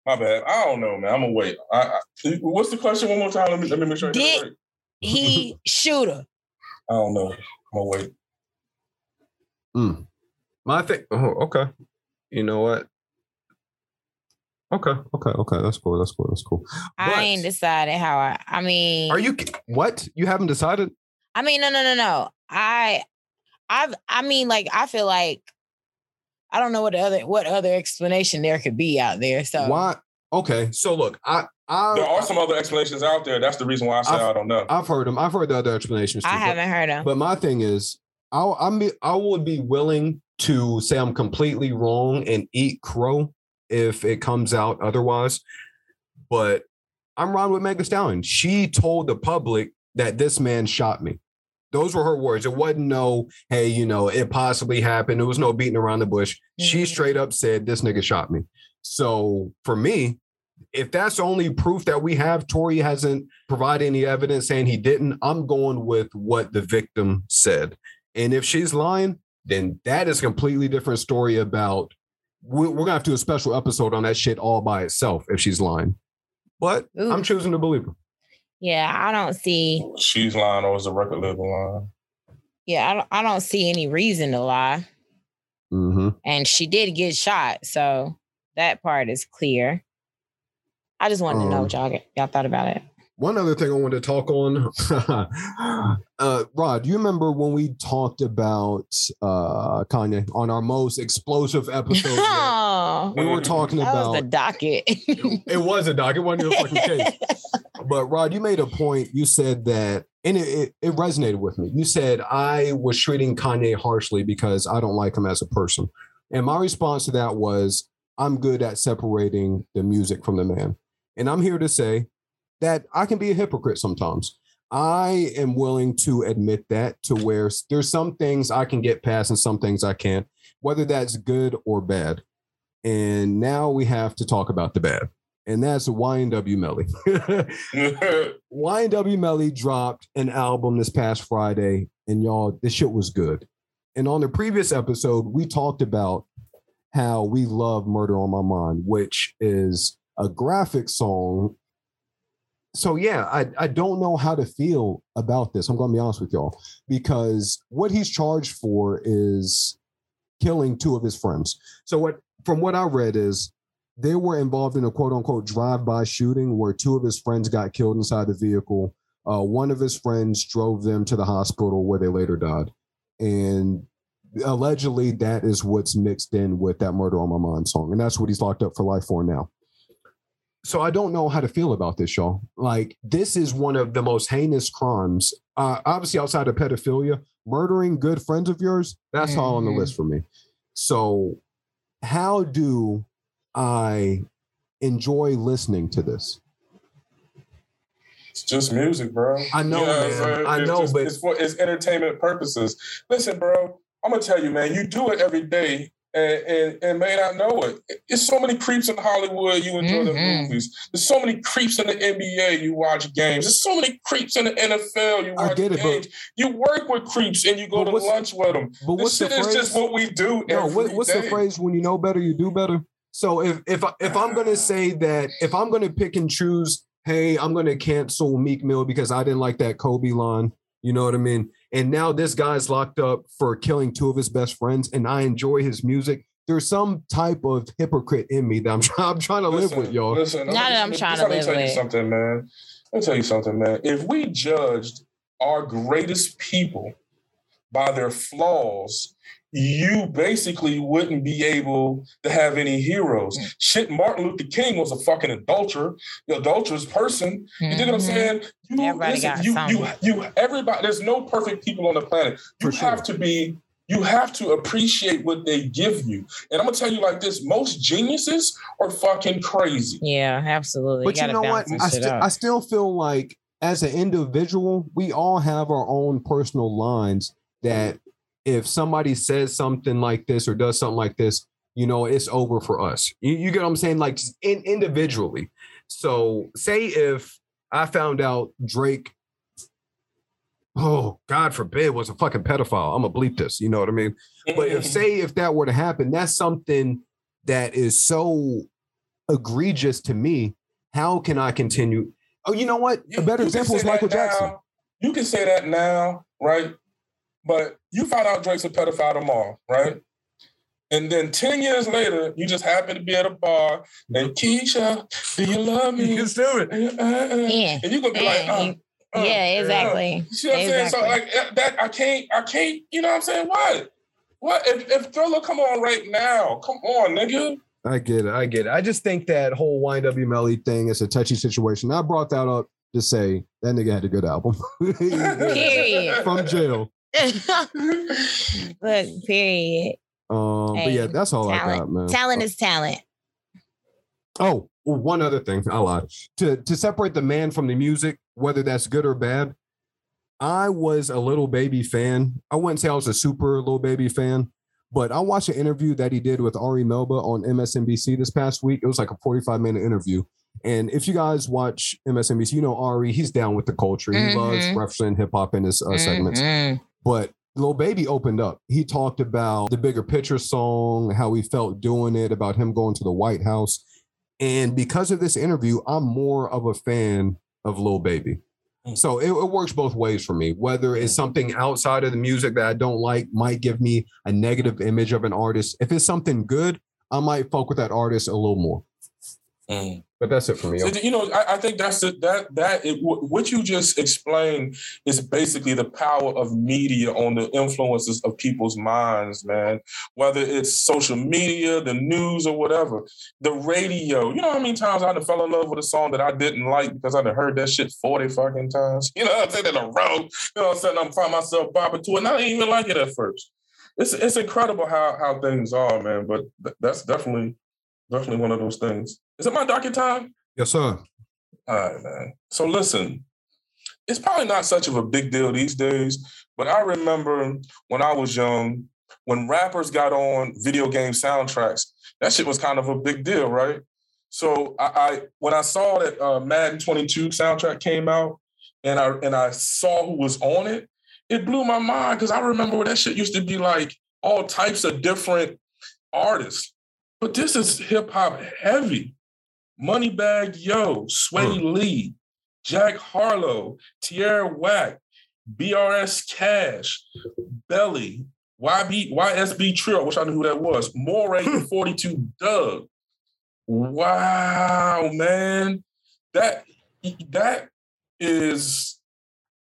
D: My bad. I don't know, man. I'm gonna wait. I, I, what's the question one more time? Let me let me make sure. I get it
B: Did-
D: right.
B: He shoot her.
D: I don't know. I'm gonna wait.
C: Mm. My thing. Oh, okay. You know what? Okay, okay, okay. That's cool. That's cool. That's cool. But-
B: I ain't decided how I. I mean,
C: Are you what? You haven't decided?
B: I mean, no, no, no, no. I, I've. I mean, like, I feel like I don't know what other what other explanation there could be out there. So
C: Why? Okay, so look, I
D: There are some other explanations out there. That's the reason why I say
C: I've-
D: I don't know.
C: I've heard them. I've heard the other explanations. Too,
B: I haven't heard them.
C: But my thing is, I I'm I would be willing to say I'm completely wrong and eat crow if it comes out otherwise. But I'm wrong with Megan Stallion. She told the public that this man shot me. Those were her words. It wasn't no, hey, you know, it possibly happened. There was no beating around the bush. She
B: Mhm.
C: straight up said, this nigga shot me. So for me, if that's only proof that we have, Tory hasn't provided any evidence saying he didn't. I'm going with what the victim said. And if she's lying, then that is a completely different story about we- we're gonna have to do a special episode on that shit all by itself if she's lying. But I'm choosing to believe her.
B: Yeah, I don't see.
D: She's lying or is the record label lying?
B: Yeah, I don't. I don't see any reason to lie.
C: Mm-hmm.
B: And she did get shot, so that part is clear. I just wanted to know
C: Um,
B: what y'all y'all thought about it.
C: One other thing I wanted to talk on, uh, Rod, you remember when we talked about uh, Kanye on our most explosive episode?
B: Oh,
C: we were talking
B: that
C: about
B: was the docket.
C: it was a doc. It wasn't your fucking case. But Rod, you made a point. You said that, and it, it, it resonated with me. You said I was treating Kanye harshly because I don't like him as a person. And my response to that was, I'm good at separating the music from the man. And I'm here to say that I can be a hypocrite sometimes. I am willing to admit that to where there's some things I can get past and some things I can't, whether that's good or bad. And now we have to talk about the bad. And that's YNW Melly. YNW Melly dropped an album this past Friday, and y'all, this shit was good. And on the previous episode, we talked about how we love Murder on My Mind, which is a graphic song. So yeah, I, I don't know how to feel about this. I'm gonna be honest with y'all, because what he's charged for is killing two of his friends. So what from what I read is they were involved in a quote unquote drive-by shooting where two of his friends got killed inside the vehicle. Uh, one of his friends drove them to the hospital where they later died. And allegedly that is what's mixed in with that murder on my mind song. And that's what he's locked up for life for now. So I don't know how to feel about this, y'all. Like this is one of the most heinous crimes. Uh, obviously outside of pedophilia, murdering good friends of yours, that's all on the
B: Mhm.
C: list for me. So how do I enjoy listening to this?
D: It's just music, bro.
C: I know, man. I know,
D: just-
C: but-
D: it's for it's entertainment purposes. Listen, bro, I'm gonna tell you, man. You do it every day. And, and, and may not know it. There's so many creeps in Hollywood. You enjoy the
B: Mhm.
D: movies. There's so many creeps in the NBA. You watch games. There's so many creeps in the NFL. You watch
C: it,
D: games. you work with creeps and you go to lunch with them.
C: But
D: This
C: what's the
D: shit is
C: phrase?
D: just what we do.
C: no, what, what's the phrase? When you know better, you do better. So if if if I'm gonna say that if I'm gonna pick and choose hey, I'm gonna cancel Meek Mill because I didn't like that Kobe line. You know what I mean? And now this guy's locked up for killing two of his best friends, and I enjoy his music. There's some type of hypocrite in me that I'm, try- I'm trying to live with, y'all.
D: Listen,
B: Not that I'm
D: listen,
B: trying to
D: let me
B: live
D: tell you something, man. Let me tell you something, man. If we judged our greatest people by their flaws, you basically wouldn't be able to have any heroes.
B: Mm.
D: Shit, Martin Luther King was a fucking adulterer, the adulterous person. You dig what I'm
B: Mhm.
D: saying? You,
B: Everybody
D: listen,
B: got
D: you, you, you, everybody. There's no perfect people on the planet. You
C: For sure.
D: have to be. You have to appreciate what they give you. And I'm gonna tell you like this: most geniuses are fucking crazy.
B: Yeah, absolutely.
C: But you,
B: gotta
C: know what? I,
B: that shit
C: sti-
B: out.
C: I still feel like as an individual, we all have our own personal lines that if somebody says something like this or does something like this, you know, it's over for us. You, you get what I'm saying? Like just in, individually. So say if I found out Drake, oh, God forbid, was a fucking pedophile. I'm gonna bleep this. You know what I mean? But if say if that were to happen, that's something that is so egregious to me. How can I continue? Oh, you know what? A better
D: you
C: example is Michael Jackson.
D: now. You can say that now, right? But you found out Drake's a pedophile tomorrow, right? And then 10 years later, you just happen to be at a bar and Keisha, do you love me?
C: do it.
D: Uh, uh, uh.
B: Yeah.
D: And you're gonna be like,
B: Yeah, you-
D: uh,
B: yeah, exactly.
D: You know what I'm saying? So like uh, that, I can't, I can't, you know what I'm saying? What? What if, if Thriller come on right now? Come on, nigga.
C: I get it. I get it. I just think that whole YNW Melly thing is a touchy situation. I brought that up to say that nigga had a good album
B: Period.
C: from jail.
B: Look, period.
C: Um, but yeah, that's all I got,
B: Talent.
C: man.
B: Talent is talent.
C: Oh, well, one other thing. I lied. To to separate the man from the music, whether that's good or bad, I was a Lil Baby fan. I wouldn't say I was a super Lil Baby fan, but I watched an interview that he did with Ari Melber on MSNBC this past week. It was like a 45 minute interview. And if you guys watch MSNBC, you know Ari, he's down with the culture. He loves
B: Mhm.
C: referencing hip hop in his uh, segments.
B: Mhm.
C: But Lil Baby opened up. He talked about the bigger picture song, how he felt doing it, about him going to the White House. And because of this interview, I'm more of a fan of Lil Baby.
D: Mm.
C: So it, it works both ways for me. Whether it's something outside of the music that I don't like, might give me a negative image of an artist. If it's something good, I might fuck with that artist a little more. Mm. But that's it for me.
D: So, you know, I, I think that's the, that that it, what you just explained is basically the power of media on the influences of people's minds, man. Whether it's social media, the news, or whatever, the radio. You know how many times I done fell in love with a song that I didn't like because I done heard that shit forty fucking times. You know what I'm saying? In a row. You know what I'm saying? I'm find myself bobbing to it, and I didn't even like it at first. It's it's incredible how how things are, man. But th- that's definitely definitely one of those things. Is it my docket time?
C: Yes, sir.
D: All right, man. So listen, it's probably not such of a big deal these days, but I remember when I was young, when rappers got on video game soundtracks, that shit was kind of a big deal, right? So I, I when I saw that uh, Madden 22 soundtrack came out, and I and I saw who was on it, it blew my mind because I remember that shit used to be like all types of different artists, but this is hip hop heavy. Moneybagg Yo, Swae hmm. Lee, Jack Harlow, Tierra Whack, BRS Kash, Belly, YB, YSB Trio, I wish I knew who that was, Morray hmm. 42 Dugg. Wow, man. That that is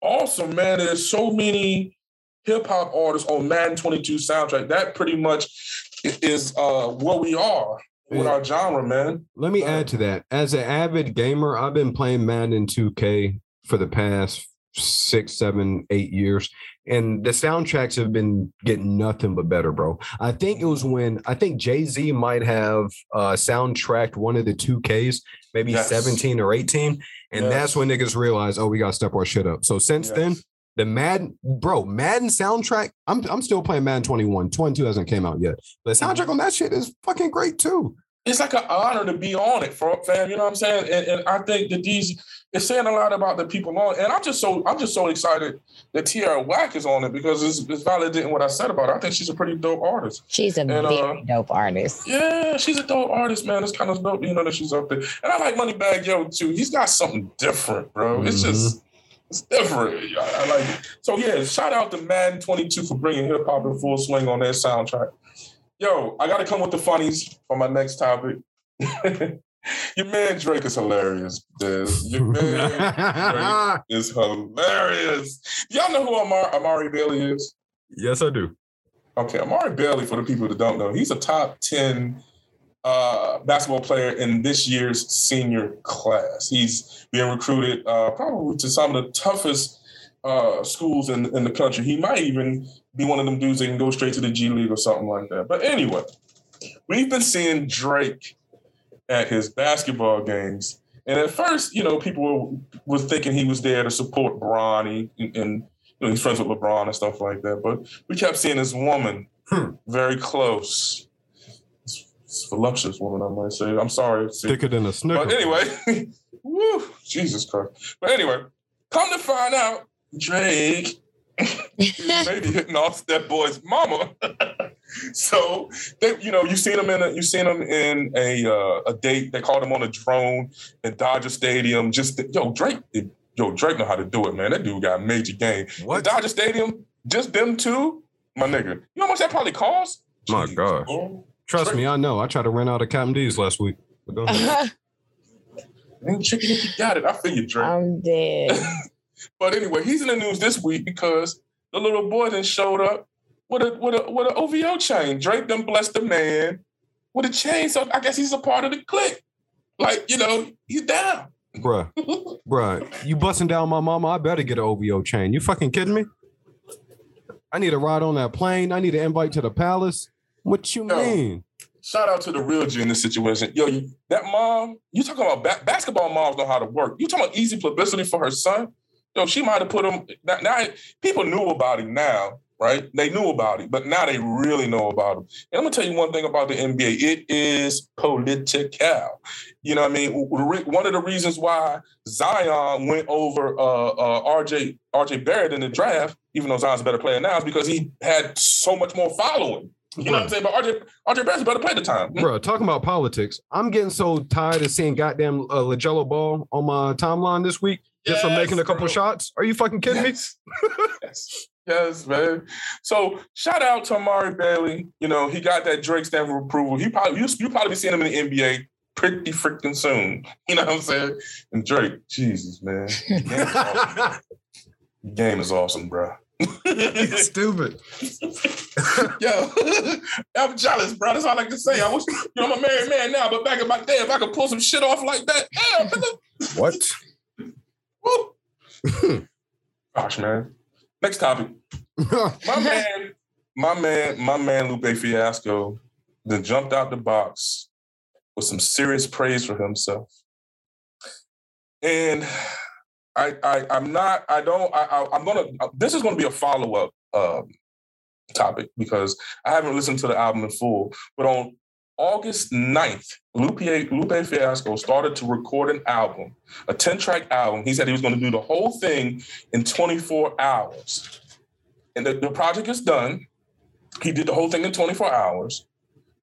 D: awesome, man. There's so many hip hop artists on Madden 22 soundtrack. That pretty much is uh where we are with our genre, man.
C: Let me add to that. As an avid gamer, I've been playing Madden 2K for the past six, seven, eight years. And the soundtracks have been getting nothing but better, bro. I think it was when I think Jay Z might have uh, soundtracked one of the 2Ks, maybe
D: Yes.
C: 17 or 18. And
D: Yes.
C: that's when niggas realized, oh, we got to step our shit up. So since
D: Yes.
C: then, the Madden, bro, Madden soundtrack, I'm, I'm still playing Madden 21. 22 hasn't came out yet. But the soundtrack on that shit is fucking great too.
D: it's like an honor to be on it for fam. You know what I'm saying? And, and I think that these it's saying a lot about the people on. And I'm just so I'm just so excited that Tierra Whack is on it because it's, it's validating what I said about her. I think she's a pretty dope artist.
B: She's a
D: And,
B: very
D: uh,
B: dope artist.
D: Yeah, she's a dope artist, man. It's kind of dope, you know, that she's up there. And I like Moneybagg Yo too. He's got something different, bro. It's just it's different. I, I like it. So yeah, shout out to Madden 22 for bringing hip hop in full swing on their soundtrack. Yo, I gotta come with the funnies for my next topic. Your man Drake is hilarious. Diz. Your man Drake is hilarious. Y'all know who Amari, Amari Bailey is?
C: yes, I do.
D: Okay, Amari Bailey, for the people that don't know, he's a top 10 uh, basketball player in this year's senior class. He's being recruited uh, probably to some of the toughest uh, schools in, in the country. He might even be one of them dudes that can go straight to the G League or something like that. But anyway, we've been seeing Drake at his basketball games. And at first, you know, people were, were thinking he was there to support Bronny and, and you know, he's friends with LeBron and stuff like that. But we kept seeing this woman
C: Hmm.
D: very close. This voluptuous woman, I might say. I'm sorry. see.
C: Thicker than a snicker.
D: But anyway, woo, Jesus Christ. But anyway, come to find out, Drake is maybe hitting off that boy's mama. so they, you know, you seen him in a, you seen him in a uh, a date. They called him on a drone in Dodger Stadium. Just yo, Drake, yo, Drake know how to do it, man. That dude got a major game.
C: What?
D: Dodger Stadium, just them two, my nigga. You know how much that probably cost?
C: My
D: Jesus,
C: gosh.
D: boy.
C: Trust me, I know. I tried to rent out a Captain D's last week. But go ahead.
D: Ain't chicken if you got it. I feel you, Drake.
B: I'm dead.
D: But anyway, he's in the news this week because the little boy then showed up with a with a with an OVO chain. Drake done blessed the man with a chain. So I guess he's a part of the clique. Like, you know, he's down.
C: Bruh, bruh, you busting down my mama, I better get an OVO chain. You fucking kidding me? I need a ride on that plane. I need an invite to the palace. What you
D: Yo.
C: mean?
D: Shout out to the real G in this situation. Yo, you, that mom, you talking about ba- basketball moms know how to work. You talking about easy publicity for her son? Yo, she might have put him. Now, now people knew about him now, right? They knew about him, but now they really know about him. And I'm gonna tell you one thing about the NBA. It is political. You know what I mean? One of the reasons why Zion went over uh, uh, RJ RJ Barrett in the draft, even though Zion's a better player now, is because he had so much more following. You know what I'm saying? But RJ RJ Barrett's better player at the time.
C: Bro, talking about politics, I'm getting so tired of seeing goddamn uh, LaMelo Ball on my timeline this week just for
D: Yes,
C: making a couple
D: bro.
C: shots. Are you fucking kidding
D: Yes. yes. Yes, man. So shout out to Amari Bailey. You know, he got that Drake stamp of approval. He probably you you probably be seeing him in the NBA pretty freaking soon. You know what I'm saying? And Drake, Jesus, man. Game is awesome, The game is awesome bro.
C: me? Stupid.
D: Yo, I'm jealous, bro. That's all I can say. I wish, you know, I'm a married man now, but back in my day, if I could pull some shit off like that, damn, nigga.
C: What?
D: Gosh, man. Next topic. My man, my man, my man Lupe Fiasco then jumped out the box with some serious praise for himself. And I, I I'm not, I don't, I, I I'm gonna this is gonna be a follow-up um topic because I haven't listened to the album in full, but on August 9th, Lupe, Lupe Fiasco started to record an album, a 10-track album. He said he was going to do the whole thing in 24 hours. And the, the project is done. He did the whole thing in 24 hours.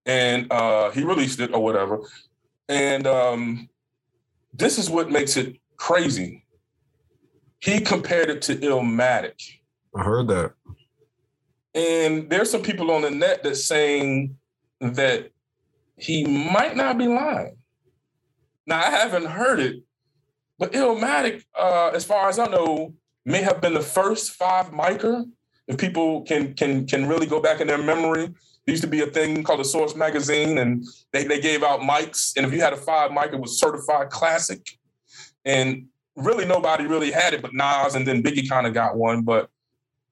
D: And uh, he released it or whatever. And um, this is what makes it crazy. He compared it to Illmatic.
C: I heard that.
D: And there's some people on the net that's saying that he might not be lying. Now, I haven't heard it, but Illmatic, uh, as far as I know, may have been the first five micer. If people can can can really go back in their memory, there used to be a thing called the Source Magazine, and they, they gave out mics. And if you had a five mic, it was certified classic. And really nobody really had it but Nas, and then Biggie kind of got one. But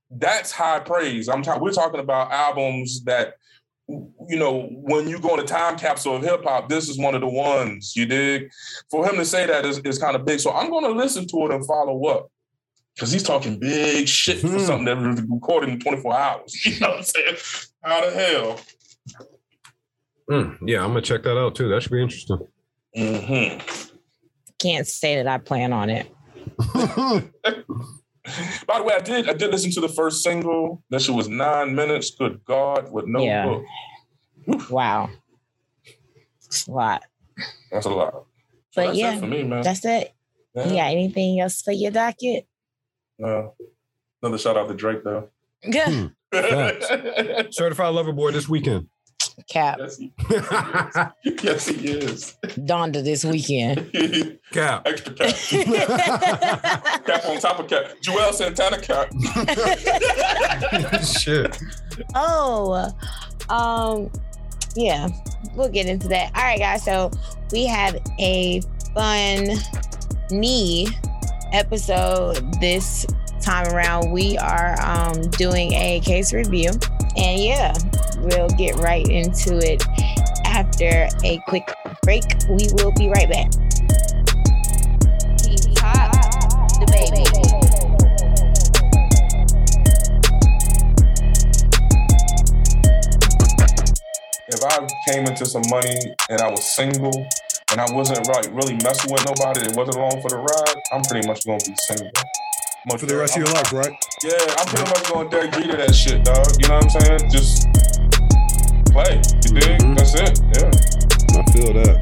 D: that's high praise. I'm talking. We're talking about albums that, you know, when you go in a time capsule of hip hop, this is one of the ones. You dig? For him to say that is, is kind of big. So I'm going to listen to it and follow up because he's talking big shit for
C: Hmm.
D: something that was recorded in 24 hours. You know what I'm saying? How the hell?
C: Mm, yeah, I'm gonna check that out too. That should be interesting.
D: hmm
B: Can't say that I plan on it.
D: By the way, I did I did listen to the first single. That shit was nine minutes. Good God, with no
B: Yeah.
D: book.
B: Wow. It's a lot.
D: That's a lot. So
B: But
D: that's
B: yeah,
D: it for me, man.
B: That's it.
D: Yeah.
B: You got anything else for your docket?
D: Uh, another shout out to Drake though.
B: Good.
C: Certified lover boy this weekend.
B: Cap.
D: yes, he, yes, he is.
B: Donda this weekend.
C: Cap.
D: Extra cap. cap on top of cap. Joel Santana cap.
C: Shit.
B: oh, um, yeah, we'll get into that. All right, guys. So we have a fun knee episode this time around. We are um doing a case review, and yeah, we'll get right into it after a quick break. We will be right back. Keep top the baby.
D: if I came into some money and I was single and I wasn't like really messing with nobody that wasn't along for the ride, I'm pretty much gonna be single. Much
C: For the rest of your life, right?
D: Yeah, I'm pretty much gonna Derek Jeter that shit, dog. You know what I'm saying? Just play. You dig?
C: Mhm.
D: That's it. Yeah.
C: I feel that.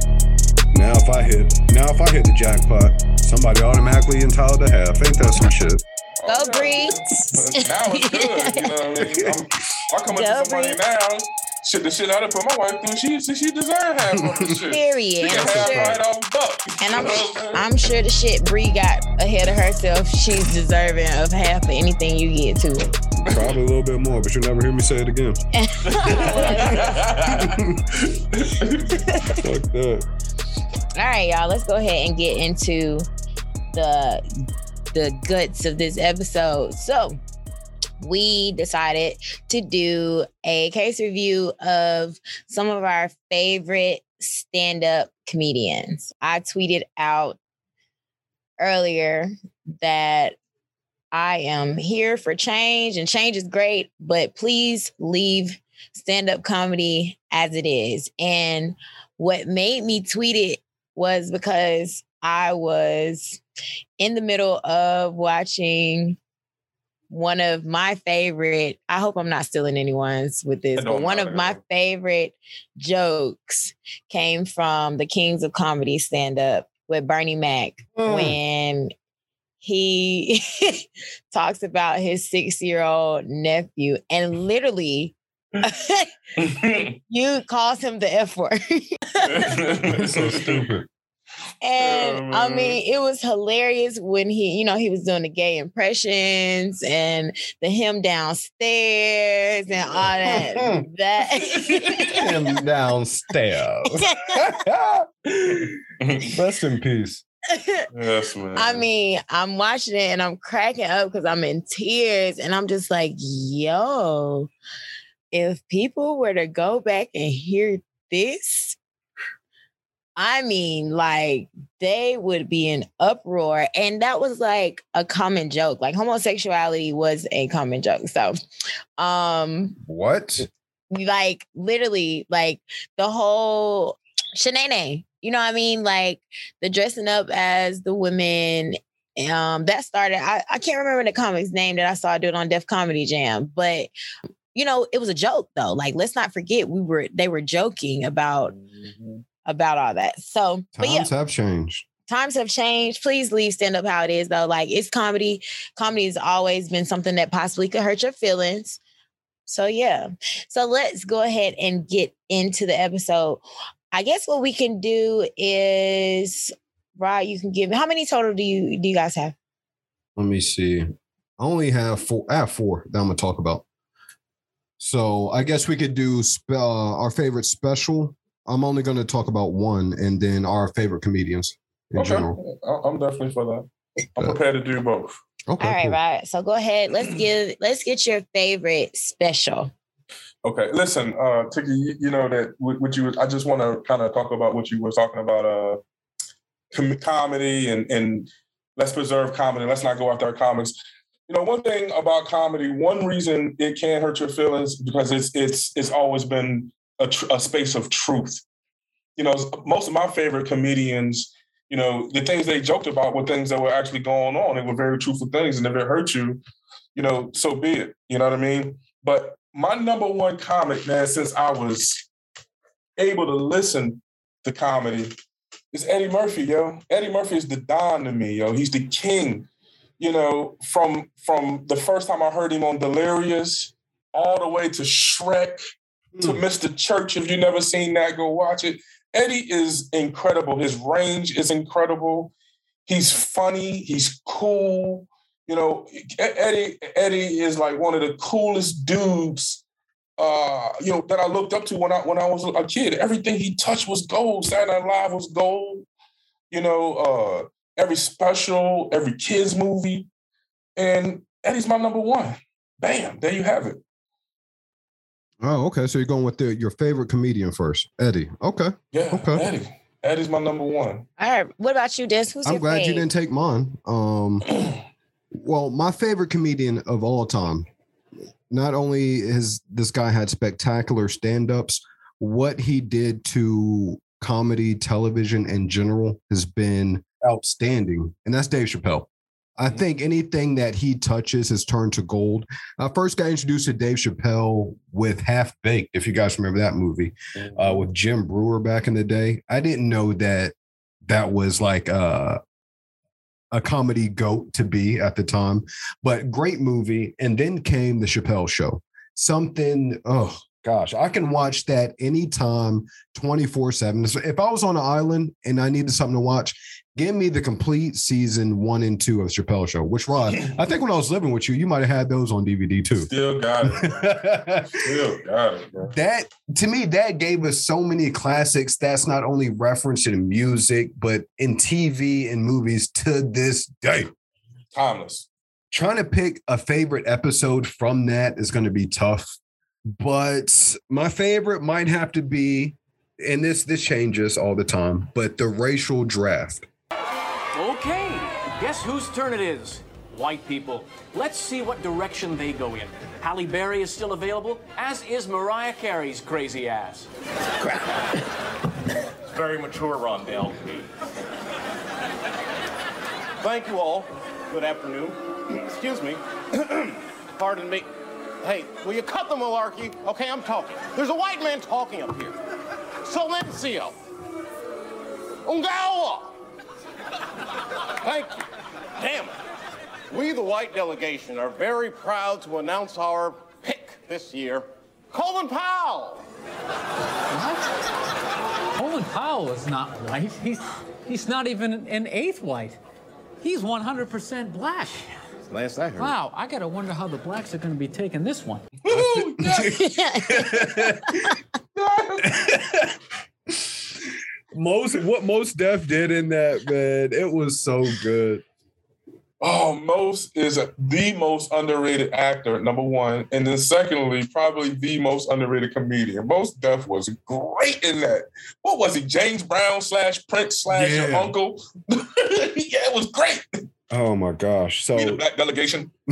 C: Now if I hit now if I hit the jackpot, somebody automatically entitled to half. Ain't that some shit?
B: Go
D: Oh, yeah.
B: Breeds.
D: now it's good. You know what I mean? I'm, I come
B: Go
D: into some money
B: Breeds.
D: now. Shit, the shit I done put my wife through, she she deserve half of the shit.
B: Period.
D: She
B: And
D: can
B: I'm
D: have
B: sure,
D: right off buck.
B: and I'm,
D: know I'm
B: sure the shit Bree got ahead of herself. She's deserving of half of anything you get too.
C: Probably a little bit more, but you'll never hear me say it again. Fuck that.
B: All right, y'all. Let's go ahead and get into the the guts of this episode. So we decided to do a case review of some of our favorite stand-up comedians. I tweeted out earlier that I am here for change and change is great, but please leave stand-up comedy as it is. And what made me tweet it was because I was in the middle of watching one of my favorite, I hope I'm not stealing anyone's with this, but one of my favorite jokes came from the Kings of Comedy stand up with Bernie Mac
C: Mm.
B: when he talks about his six year old nephew and literally you calls him the F word.
C: It's so stupid.
B: And
D: Oh,
B: I mean, it was hilarious when he, you know, he was doing the gay impressions and the him downstairs and all that. that
C: Him downstairs. Rest in peace.
D: yes, man.
B: I mean, I'm watching it and I'm cracking up because I'm in tears and I'm just like, yo, if people were to go back and hear this, I mean, like they would be in uproar. And that was like a common joke. Like homosexuality was a common joke. So, um,
C: What?
B: like literally like the whole shenane you know what i mean like the dressing up as the women um that started I, I can't remember the comic's name that i saw do it on def comedy jam but you know it was a joke though like let's not forget we were they were joking about about all that so but yeah
C: Times have changed.
B: times have changed. Please leave stand up how it is though. Like it's comedy. Comedy has always been something that possibly could hurt your feelings. So yeah. So let's go ahead and get into the episode. I guess what we can do is Rod, you can give me how many total do you do you guys have?
C: Let me see. I only have four. I have four that I'm gonna talk about. So I guess we could do spe- uh, our favorite special. I'm only gonna talk about one, and then our favorite comedians in
D: okay.
C: general.
D: I- I'm definitely for that. I'm prepared to do both.
C: Okay.
B: All right,
C: cool.
B: right. So go ahead. Let's give let's get your favorite special.
D: Okay, listen, uh, Tiki, you, you know that what what you. I just want to kind of talk about what you were talking about, uh, com- comedy and and let's preserve comedy. Let's not go after our comics. You know, one thing about comedy, one reason it can hurt your feelings because it's it's it's always been a, tr- a space of truth. You know, most of my favorite comedians, you know, the things they joked about were things that were actually going on. They were very truthful things, and if it hurt you, you know, so be it. You know what I mean? But my number one comic, man, since I was able to listen to comedy, is Eddie Murphy, yo. Eddie Murphy is the Don to me, yo. He's the king. You know, from from the first time I heard him on Delirious, all the way to Shrek, to Mr. Church. If you've never seen that, go watch it. Eddie is incredible. His range is incredible. He's funny. He's cool. You know, Eddie Eddie is like one of the coolest dudes. Uh, you know that I looked up to when I when I was a kid. Everything he touched was gold. Saturday Night Live was gold. You know, uh, every special, every kids movie, and Eddie's my number one. Bam! There you have it.
C: Oh, okay. So you're going with the, your favorite comedian first, Eddie. Okay.
D: Yeah,
C: Okay.
D: Eddie. Eddie's my number one.
B: All right. What about you, Des? Who's
C: I'm
B: your
C: glad you didn't take mine. Um, well, my favorite comedian of all time. Not only has this guy had spectacular stand-ups, what he did to comedy, television in general has been outstanding, and that's Dave Chappelle. I think anything that he touches has turned to gold. I first got introduced to Dave Chappelle with Half Baked, if you guys remember that movie uh, with Jim Breuer back in the day. I didn't know that that was like uh, a comedy goat to be at the time, but great movie. And then came the Chappelle Show. Something, oh gosh, I can watch that anytime, 24 7. If I was on an island and I needed something to watch, give me the complete season one and two of the Chappelle Show, which Rod, I think when I was living with you, you might have had those on DVD too.
D: Still got it. Still got it, bro.
C: that to me that gave us so many classics that's not only referenced in music but in tv and movies to this day
D: Timeless.
C: trying to pick a favorite episode from that is going to be tough but my favorite might have to be and this this changes all the time but the racial draft
E: guess whose turn it is? White people. Let's see what direction they go in. Halle Berry is still available, as is Mariah Carey's crazy ass.
F: It's very mature, Ron Rondell. Thank you all. Good afternoon. Excuse me. Pardon me. Hey, will you cut the malarkey? Okay, I'm talking. There's a white man talking up here. Silencio. Ungawa. Thank you. Damn it. We, the white delegation, are very proud to announce our pick this year, Colin Powell. What?
G: Colin Powell is not white. He's he's not even an eighth white. He's 100% black.
F: Last I heard.
G: Wow, I gotta wonder how the blacks are gonna be taking this one.
D: Woo, yes.
C: most what Mos Def did in that man it was so good
D: Oh, Most is a, the most underrated actor, number one. And then secondly, probably the most underrated comedian. Mos Def was great in that. What was he? James Brown slash Prince slash your uncle? yeah, it was great.
C: oh my gosh so
D: the black delegation.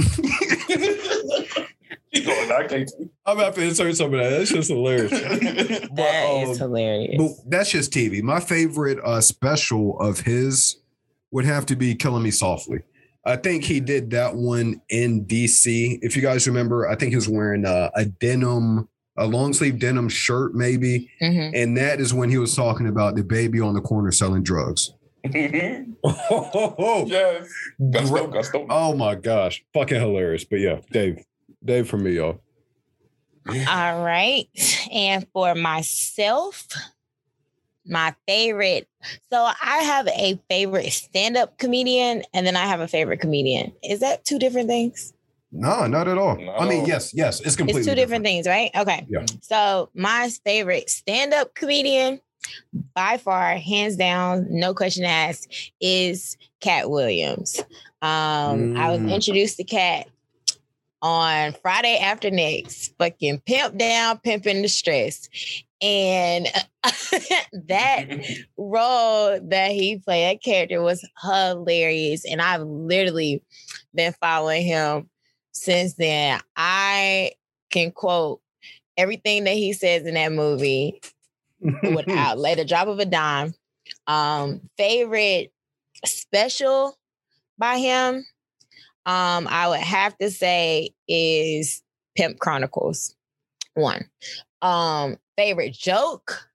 D: He going, I can't.
C: I'm about to insert some of that that's just hilarious
D: it.
B: That
C: um,
B: is hilarious.
C: But that's just TV. My favorite uh, special of his would have to be Killing Me Softly. I think he did that one in DC. If you guys remember, I think he was wearing uh, a denim, a long sleeve denim shirt, maybe.
B: Mhm.
C: And that is when he was talking about the baby on the corner selling drugs. oh,
D: yes. Gusto, gusto.
C: oh my gosh. Fucking hilarious. But yeah, Dave. Dave for me, y'all.
B: All right. And for myself, my favorite. So I have a favorite stand-up comedian and then I have a favorite comedian. Is that two different things?
C: No, not at all. I mean, yes, yes, it's completely
B: it's two different things, right? Okay.
C: Yeah.
B: So my favorite stand-up comedian by far, hands down, no question asked, is Katt Williams. Um, I was
C: Mm.
B: introduced to Katt on Friday after next, fucking pimp down, pimping the stress. And that role that he played, that character was hilarious. And I've literally been following him since then. I can quote everything that he says in that movie without let a drop of a dime. Um, favorite special by him, um, I would have to say is Pimp Chronicles. One. Um, favorite joke.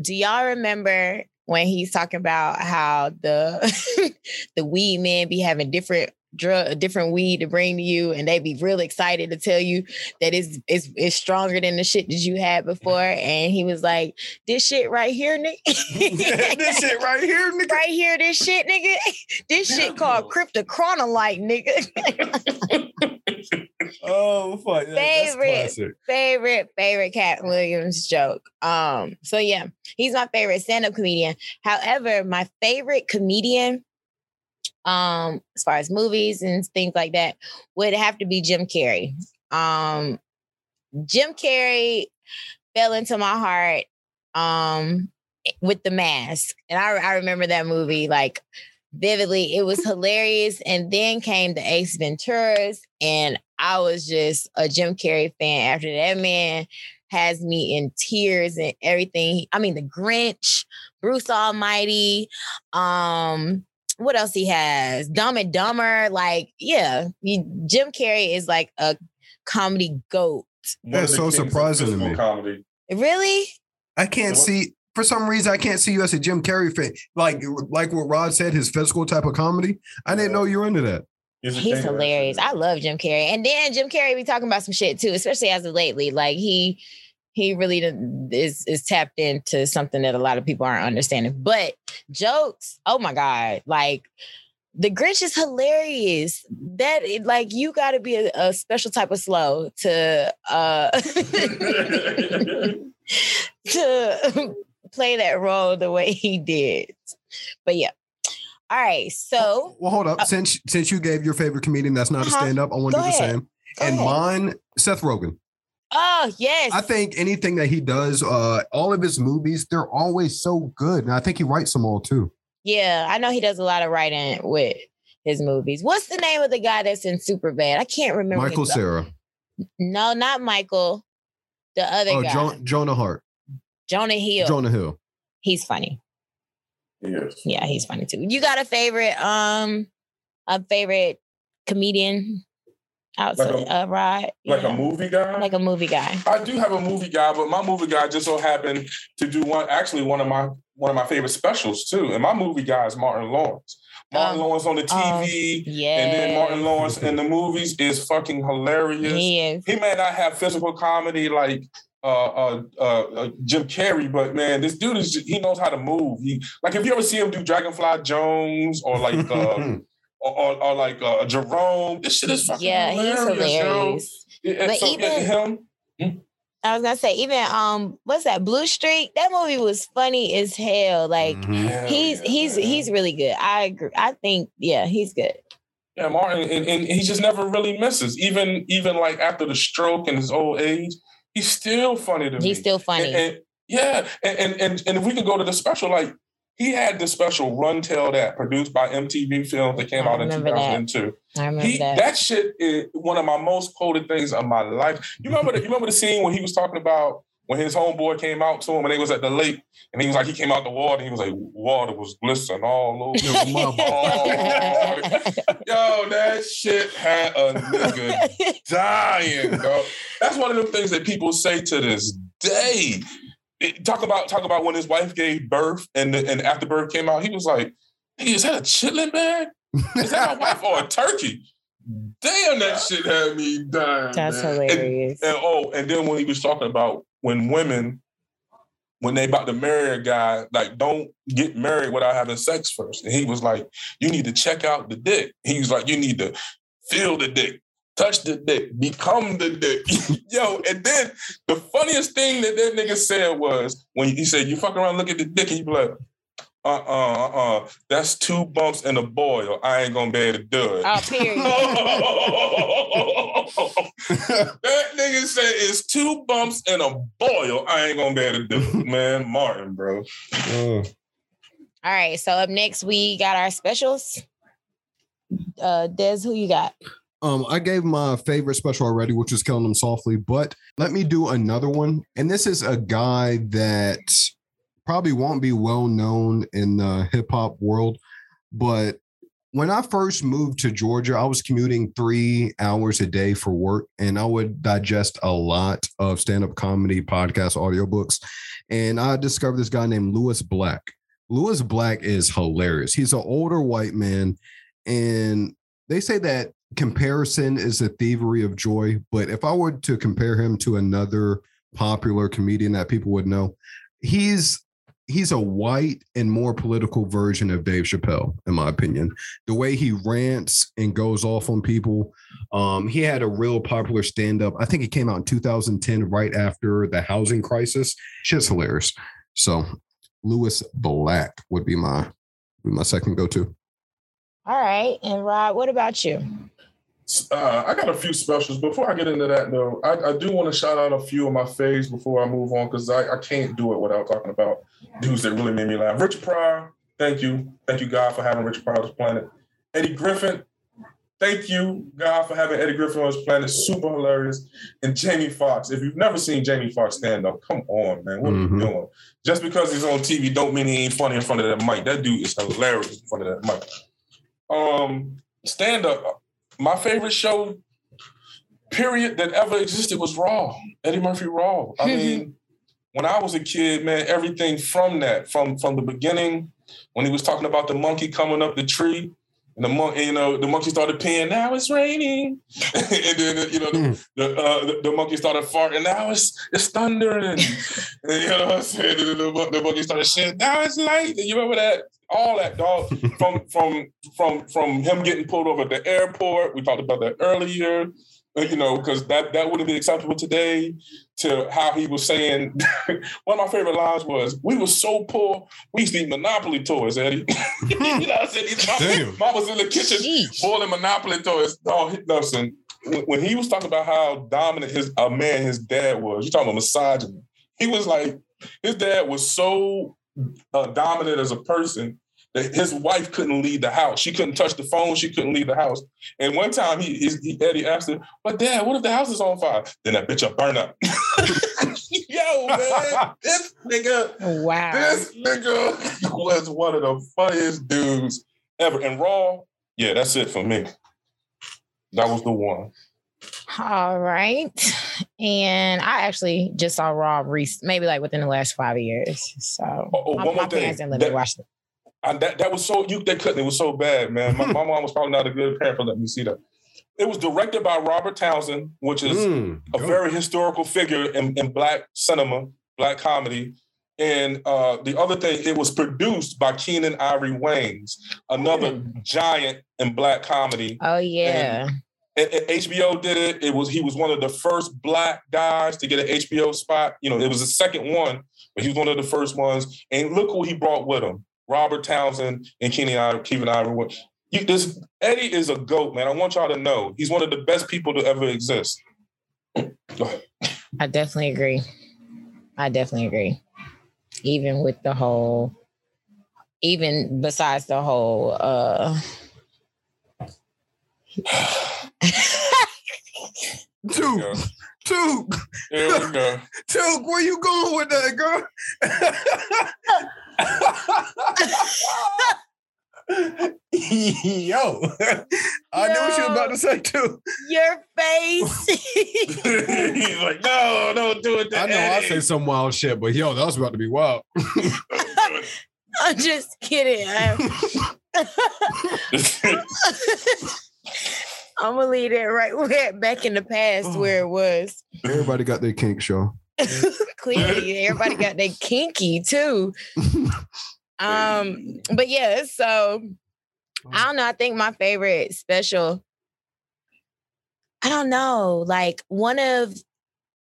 B: Do y'all remember when he's talking about how the the weed men be having different drug a different weed to bring to you and they'd be real excited to tell you that it's it's, it's stronger than the shit that you had before and he was like this shit right here nigga
C: this shit right here, nigga.
B: right here this shit nigga this shit called cryptochronolite nigga
C: Oh fuck.
B: Favorite. favorite favorite Katt Williams joke. Um, so yeah, he's my favorite stand-up comedian. However, my favorite comedian, um, as far as movies and things like that, would have to be Jim Carrey. Um, Jim Carrey fell into my heart um with the mask. And I, I remember that movie like vividly. It was hilarious. And then came the Ace Venturas, and I was just a Jim Carrey fan after that man has me in tears and everything. I mean, the Grinch, Bruce Almighty, um, what else he has? Dumb and Dumber. Like, yeah, he- Jim Carrey is like a comedy goat.
C: That's so surprising to
D: physical
C: me.
D: Comedy.
B: Really?
C: I can't see for some reason I can't see you as a Jim Carrey fan. Like like what Rod said, his physical type of comedy. I didn't know you were into that.
D: He's,
B: He's
D: king of that
B: hilarious. I love Jim Carrey. And then Jim Carrey be talking about some shit too, especially as of lately. Like he he really is is tapped into something that a lot of people aren't understanding. But jokes, oh my god, like the Grinch is hilarious. That like you got to be a, a special type of slow to uh to play that role the way he did. But yeah. All right. So
C: Well, hold up.
B: Uh,
C: since since you gave your favorite comedian that's not a
B: Uh-huh.
C: stand up, I want to do the
B: ahead.
C: same.
B: go
C: and
B: ahead.
C: mine, Seth Rogen.
B: Oh yes.
C: I think anything that he does, uh, all of his movies, they're always so good. And I think he writes them all too.
B: Yeah, I know he does a lot of writing with his movies. What's the name of the guy that's in Superbad? I can't remember.
C: Michael Cera.
B: No, not Michael. The other
C: Oh,
B: guy,
C: jo- Jonah Hart.
B: Jonah Hill.
C: Jonah Hill.
B: He's funny.
D: Yes.
B: Yeah, he's funny too. You got a favorite, um, a favorite comedian outside
D: Like a-
B: uh, Rod?
D: Like
B: Yeah.
D: a movie guy.
B: like a movie guy.
D: I do have a movie guy, but my movie guy just so happened to do one actually one of my one of my favorite specials too. And my movie guy is Martin Lawrence. Martin
B: Oh.
D: Lawrence on the
B: Oh,
D: TV,
B: Yeah,
D: and then Martin Lawrence in the movies is fucking hilarious.
B: He is.
D: He may not have physical comedy like uh, uh, uh, uh, Jim Carrey, but man, this dude is he knows how to move. He like if you ever see him do Dragonfly Jones or like uh, or, or, or like uh, Jerome, this shit is fucking
B: Yeah, he's
D: hilarious. yo.
B: hilarious.
D: Yeah,
B: But
D: so, yeah,
B: even-
D: him,
B: I was gonna say, even um, what's that? Blue Streak. That movie was funny as hell. Like
C: Mhm.
D: Hell
B: he's
D: yeah,
B: he's
D: man.
B: he's really good. I agree. I think yeah, he's good.
D: Yeah, Martin, and, and he just never really misses. Even even like after the stroke and his old age, he's still funny to me.
B: He's still funny.
D: And, and- yeah, and, and and and if we can go to the special, like he had the special Runteldat produced by MTV Films that came
B: I
D: out in
B: remember that.
D: 2002.
B: I remember
D: He,
B: that.
D: that. shit is one of my most quoted things of my life. You remember the, you remember the scene when he was talking about when his homeboy came out to him and they was at the lake and he was like he came out the water and he was like water was glistening all over.
C: It was my
D: Yo, that shit had a nigga dying, dog. That's one of the things that people say to this day. It- talk about talk about when his wife gave birth and the, and after birth came out, he was like, "Hey, is that a chitlin bag? Is that my wife or a turkey?" Damn, that shit had me dying.
B: That's
D: man. And-
B: hilarious.
D: and oh, and then when he was talking about when women, when they about to marry a guy, like don't get married without having sex first. And he was like, you need to check out the dick. He was like, you need to feel the dick, touch the dick, become the dick. Yo, and then the funniest thing that that nigga said was when he said, you fuck around, look at the dick, and you be like, uh-uh, uh-uh, that's two bumps and a boil. I ain't gonna be able to do it.
B: oh, period.
D: that nigga said it's two bumps and a boil. I ain't gonna be able to do it, man. Martin, bro.
C: Mm.
B: All right. So up next we got our specials. Uh Des, who you got?
C: Um, I gave my favorite special already, which is Killing Them Softly, but let me do another one. And this is a guy that probably won't be well known in the hip hop world, but when I first moved to Georgia, I was commuting three hours a day for work, and I would digest a lot of stand up comedy, podcasts, audiobooks. And I discovered this guy named Lewis Black. Lewis Black is hilarious. He's an older white man, and they say that comparison is a thievery of joy. But if I were to compare him to another popular comedian that people would know, he's he's a white and more political version of Dave Chappelle, in my opinion. The way he rants and goes off on people. Um, he had a real popular stand-up. I think it came out in 2010, right after the housing crisis. Shit's hilarious. So Lewis Black would be my be my second go-to.
B: All right. And Rod, what about you?
D: Uh, I got a few specials. Before I get into that, though, I, I do want to shout out a few of my faves before I move on because I, I can't do it without talking about dudes that really made me laugh. Richard Pryor, thank you. Thank you, God, for having Richard Pryor on this planet. Eddie Griffin, thank you, God, for having Eddie Griffin on this planet. Super hilarious. And Jamie Foxx. If you've never seen Jamie Foxx stand up, come on, man. What
C: Mhm.
D: are you doing? Just because he's on TV don't mean he ain't funny in front of that mic. That dude is hilarious in front of that mic. Um, stand up. My favorite show, period, that ever existed was Raw. Eddie Murphy Raw. I mean, when I was a kid, man, everything from that, from from the beginning, when he was talking about the monkey coming up the tree, and the monkey, you know, the monkey started peeing. Now it's raining, and then you know the the, uh, the, the monkey started farting. Now it's it's thundering, and you know what I'm saying. The, the, the monkey started shitting. Now it's light. You remember that? All that dog from from from from him getting pulled over at the airport. We talked about that earlier. uh, You know, because that that wouldn't be acceptable today. To how he was saying, one of my favorite lines was, "We were so poor, we used to eat Monopoly toys, Eddie." you know, what I'm saying His mom, mom was in the kitchen
B: Sheesh.
D: boiling Monopoly toys. Oh, he- listen, when when he was talking about how dominant his a man his dad was, you talking about misogyny. He was like, his dad was so uh, dominant as a person that his wife couldn't leave the house. She couldn't touch the phone. She couldn't leave the house. And one time, he, he, Eddie asked him, "But Dad, what if the house is on fire? Then that bitch will burn up." Yo, man, this nigga,
B: Wow.
D: this nigga was one of the funniest dudes ever. And Raw, yeah, that's it for me. That was the one.
B: All right. And I actually just saw Raw rec- maybe like within the last five years. So
D: Oh, oh,
B: my, my parents didn't let me watch it.
D: I, that that was so you they couldn't. It was so bad, man. My, my mom was probably not a good parent for letting me see that. It was directed by Robert Townsend, which is
C: Mm,
D: a
C: go.
D: very historical figure in, in black cinema, black comedy. And uh, the other thing, it was produced by Keenen Ivory Wayans, another giant in black comedy.
B: Oh yeah.
D: And, and HBO did it. It was he was one of the first black guys to get an HBO spot. You know, it was the second one, but he was one of the first ones. And look who he brought with him: Robert Townsend and Keenen Ivory. Keenen Ivory. You, this Eddie is a goat, man. I want y'all to know he's one of the best people to ever exist.
B: I definitely agree. I definitely agree. Even with the whole, even besides the whole, uh,
C: Took,
D: Yeah.
C: Took,
D: Here we go.
C: Took, where you going with that, girl? Yo, I knew what you were about to say too.
B: your face.
D: he's like, no, don't do it. To
C: I know I say some wild shit, but yo, that was about to be wild.
D: Don't do it.
B: I'm just kidding. I'm, I'm gonna leave it right where back in the past where it was.
C: Everybody got their kink show.
B: Clearly, everybody got their kinky too. Um, but yeah, so I don't know. I think my favorite special. I don't know, like one of,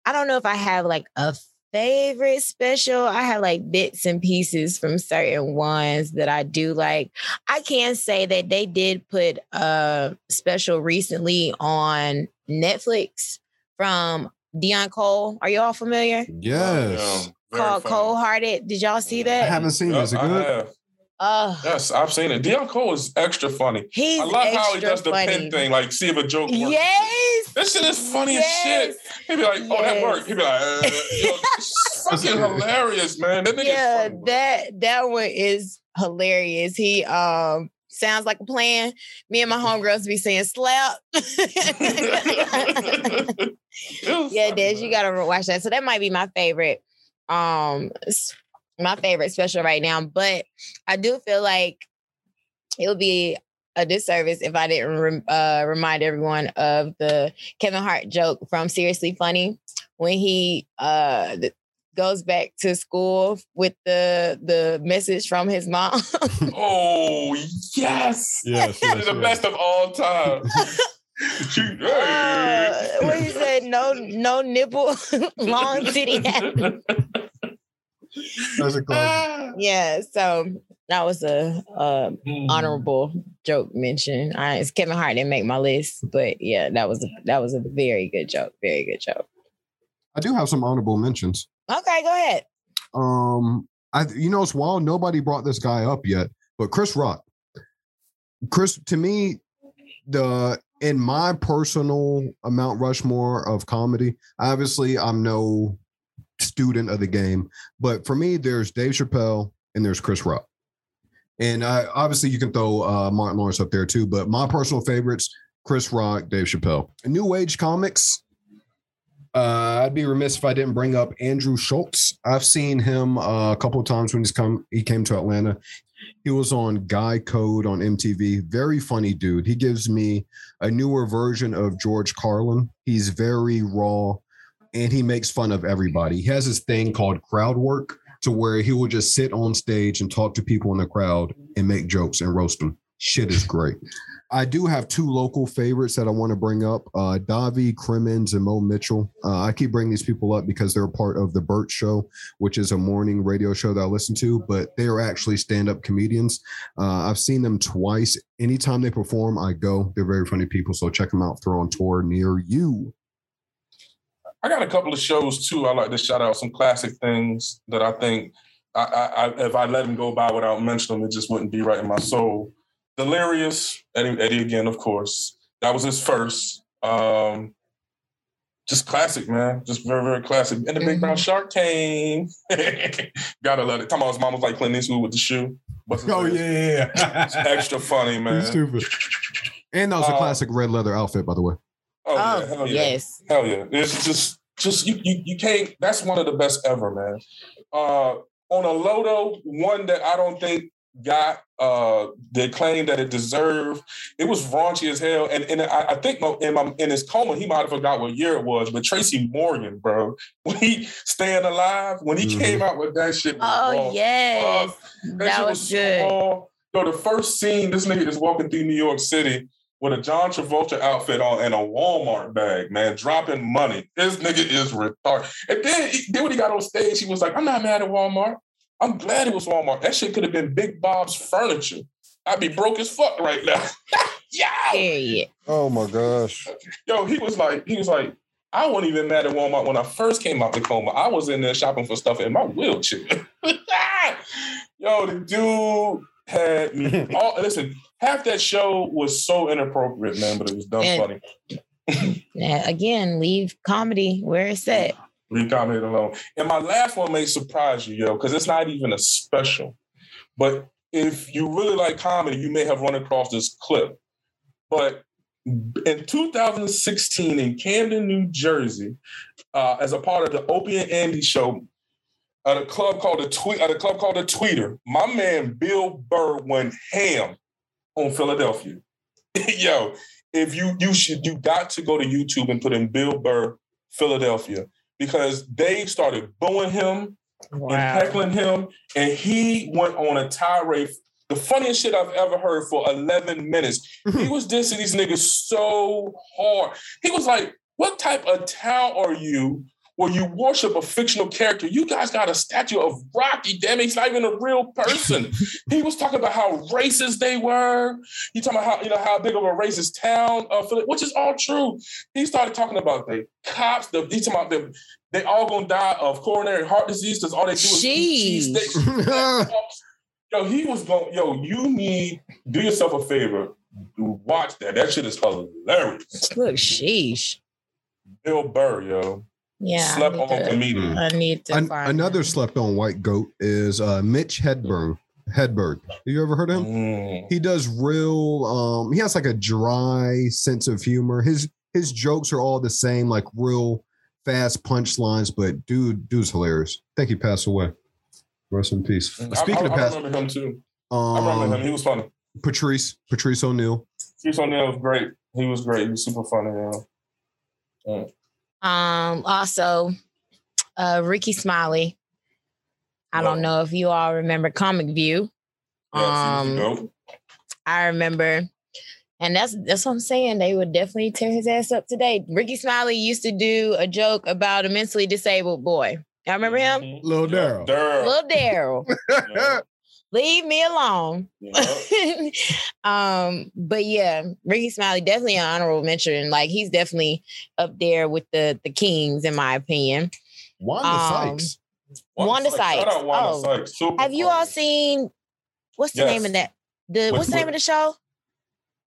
B: I don't know if I have like a favorite special. I have like bits and pieces from certain ones that I do like. I can say that they did put a special recently on Netflix from Deon Cole. Are you all familiar?
C: Yes.
D: Very
B: Called
D: funny.
B: Cole Hearted. Did y'all see
C: I
B: that?
C: haven't seen it. Is it
D: I
C: good?
D: Have.
B: Oh,
D: Yes, I've seen it. Deon Cole is extra funny.
B: he's
D: I love how he does the
B: funny.
D: pin thing, like see if a joke works.
B: Yes.
D: This shit is funny
B: Yes.
D: as shit. He'd be like, "Oh, that worked." He'd be like, uh, you know, fucking hilarious, man." That nigga
B: yeah,
D: is funny,
B: that that one is hilarious. He um sounds like a plan. Me and my homegirls be saying slap. Yeah,
D: funny,
B: Des, you gotta watch that. So that might be my favorite, um, s- my favorite special right now. But I do feel like it would be a disservice if I didn't rem- uh, remind everyone of the Kevin Hart joke from Seriously Funny when he uh th- goes back to school with the the message from his mom.
D: Oh yes,
C: Yes,
D: the best of all time.
B: uh, when he said no no nipple long titty happy.
C: That's a classic.
B: Yeah, so that was a, a
D: Mm.
B: honorable joke mention. I, it's Kevin Hart didn't make my list, but yeah, that was a, that was a very good joke. Very good joke.
C: I do have some honorable mentions.
B: Okay, go ahead.
C: Um, I you know it's wild. Nobody brought this guy up yet, but Chris Rock. Chris, to me, the in my personal Mount Rushmore of comedy, obviously I'm no student of the game, but for me, there's Dave Chappelle and there's Chris Rock. And I, obviously, you can throw uh, Martin Lawrence up there too, but my personal favorites: Chris Rock, Dave Chappelle. New Age comics. Uh, I'd be remiss if I didn't bring up Andrew Schultz. I've seen him uh, a couple of times when he's come. He came to Atlanta. He was on Guy Code on MTV. Very funny dude. He gives me a newer version of George Carlin. He's very raw, and he makes fun of everybody. He has this thing called crowd work, to where he will just sit on stage and talk to people in the crowd and make jokes and roast them. Shit is great. I do have two local favorites that I want to bring up uh, Davi Crimmins and Mo Mitchell. Uh, I keep bringing these people up because they're a part of The Bert Show, which is a morning radio show that I listen to, but they are actually stand up comedians. Uh, I've seen them twice. Anytime they perform, I go. They're very funny people. So check them out they're on tour near you.
D: I got a couple of shows too. I like to shout out some classic things that I think I, I, I if I let them go by without mentioning them, it just wouldn't be right in my soul. Delirious, Eddie, Eddie again, of course. That was his first. Um, just classic, man. Just very, very classic. And the big brown shark came. Gotta love it. Talking about his mom was like Clint Eastwood with the shoe. What's his name?
C: Oh, yeah,
D: It's extra funny, man.
C: stupid. And that was a
D: Uh,
C: classic red leather outfit, by the way.
D: Oh, yeah,
B: Oh,
D: hell yeah.
B: yes.
D: Hell yeah. It's just just you you, you can't that's one of the best ever, man. Uh on a Loto, one that I don't think got uh the claim that it deserved. It was raunchy as hell. And and I, I think my, in my in his coma, he might have forgot what year it was, but Tracy Morgan, bro, when he staying alive, when he
C: Mhm.
D: came out with that shit.
B: Oh
D: raw.
B: yes,
D: That,
B: that
D: shit
B: was
D: so
B: good.
D: raw. Yo, the first scene, this nigga is walking through New York City with a John Travolta outfit on and a Walmart bag, man, dropping money. This nigga is retarded. And then, then when he got on stage, he was like, I'm not mad at Walmart. I'm glad it was Walmart. That shit could have been Big Bob's furniture. I'd be broke as fuck right now. yeah.
C: Oh my gosh.
D: Yo, he was like, he was like, I wasn't even mad at Walmart when I first came out the coma. I was in there shopping for stuff in my wheelchair. Yo, the dude had me. All, listen, half that show was so inappropriate, man, but it was dumb
B: And-
D: funny.
B: Yeah, again, leave comedy where it's at.
D: Leave comedy alone. And my last one may surprise you, yo, because it's not even a special. But if you really like comedy, you may have run across this clip. But in 2016 in Camden, New Jersey, uh, as a part of the Opie and Andy show at a club called the Tweet at a club called the Tweeter, my man Bill Burr went ham on Philadelphia. Yo, if you you should you got to go to YouTube and put in Bill Burr Philadelphia because they started booing him and heckling him, and he went on a tirade. The funniest shit I've ever heard for 11 minutes. he was dissing these niggas so hard. He was like, What type of town are you where you worship a fictional character? You guys got a statue of Rocky, damn he's not even a real person. he was talking about how racist they were. He talking about how, you know, how big of a racist town, uh, Philly, which is all true. He started talking about the cops, the, he talking about them, they all gonna die of coronary heart disease because all they do is eat
B: Sheesh.
D: cheesesteaks. Yo, he was going. Yo, you need do yourself a favor. Watch that. That shit is hilarious.
B: Look, sheesh.
D: Bill Burr, yo,
B: Yeah. I
D: slept
B: need
D: on
B: to-
D: comedian.
B: I need to
C: An-
B: find
C: another
B: him.
C: slept on white goat is uh, Mitch Hedberg. Hedberg. You ever heard of him?
D: Mm.
C: He does real. Um, he has like a dry sense of humor. His his jokes are all the same, like real fast punchlines. But dude, dude's hilarious. I think he passed away. Rest in peace.
D: I,
C: Speaking
D: I,
C: of
D: I
C: past,
D: remember him too. I remember him.
C: um,
D: He was funny.
C: Patrice Patrice O'Neal.
D: Chris O'Neill was great. He was great. He was super funny. Yeah.
B: Um, also, uh, Rickey Smiley. I don't know if you all remember Comic View.
D: Yes, he was
B: Um,
D: the goat.
B: I remember, and that's that's what I'm saying. They would definitely tear his ass up today. Rickey Smiley used to do a joke about a mentally disabled boy. Y'all remember him?
D: Little
C: Lil Daryl.
D: Daryl.
B: Little Daryl.
D: Yeah,
B: Leave me alone.
D: yeah.
B: um, but yeah, Rickey Smiley definitely an honorable mention. Like he's definitely up there with the the kings, in my opinion.
C: Wanda
B: Um,
C: Sykes.
B: Wanda
D: Shout
B: Sykes.
D: out Wanda
B: Oh.
D: Sykes. Super
B: Have you all seen what's the
D: Yes.
B: name of that? The
D: What-
B: what's the name
D: what-
B: of the show?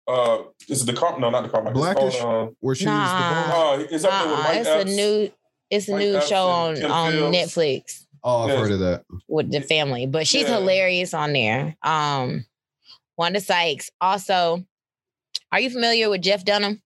D: Uh, is it the car? No, not the car.
C: Blackish?
D: Called,
C: Where she's
B: Nah.
C: the boss.
D: uh, uh, it's up there with
B: Uh-uh,
D: Mike
B: it's
D: Epps.
B: a new it's a
D: Mike
B: new
D: Epps
B: show on on Netflix
C: Oh, I've
D: Yes.
C: heard of that.
B: with the family. But she's
D: Yeah.
B: hilarious on there. Um Wanda Sykes. Also, are you familiar with Jeff Dunham?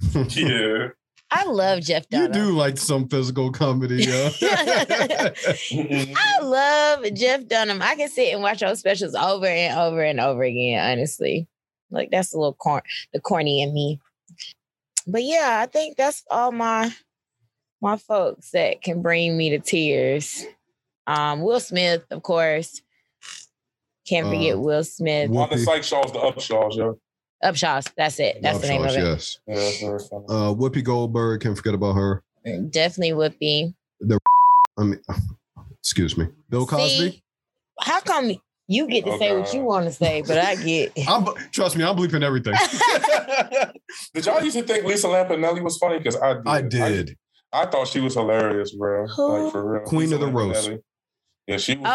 D: Yeah.
B: I love Jeff Dunham.
C: You do like some physical comedy, yeah.
B: I love Jeff Dunham. I can sit and watch those specials over and over and over again, honestly. Like that's a little corn the corny in me. But yeah, I think that's all my my folks that can bring me to tears. Um, Will Smith, of course. Can't forget
C: Uh,
B: Will Smith.
C: Whoopi.
D: Wanda Sykes Shaw's the Upshaws, yo.
B: Upshaws. That's it. That's the name of it.
C: Yes.
D: Yeah, that's very funny.
C: Uh, Whoopi Goldberg. Can't forget about her.
B: Definitely Whoopi.
C: The, I mean, excuse me. Bill Cosby.
B: See, how come you get to
D: Oh,
B: say what you want to say, but I get
C: I'm trust me. I'm bleeping everything.
D: did y'all used to think Lisa Lampanelli was funny? Because I did.
C: I did.
D: I, thought she was hilarious, bro.
B: Who?
D: Like for real.
C: Queen
D: Lisa
C: of the roast.
D: Lampanelli. Yeah, she was. she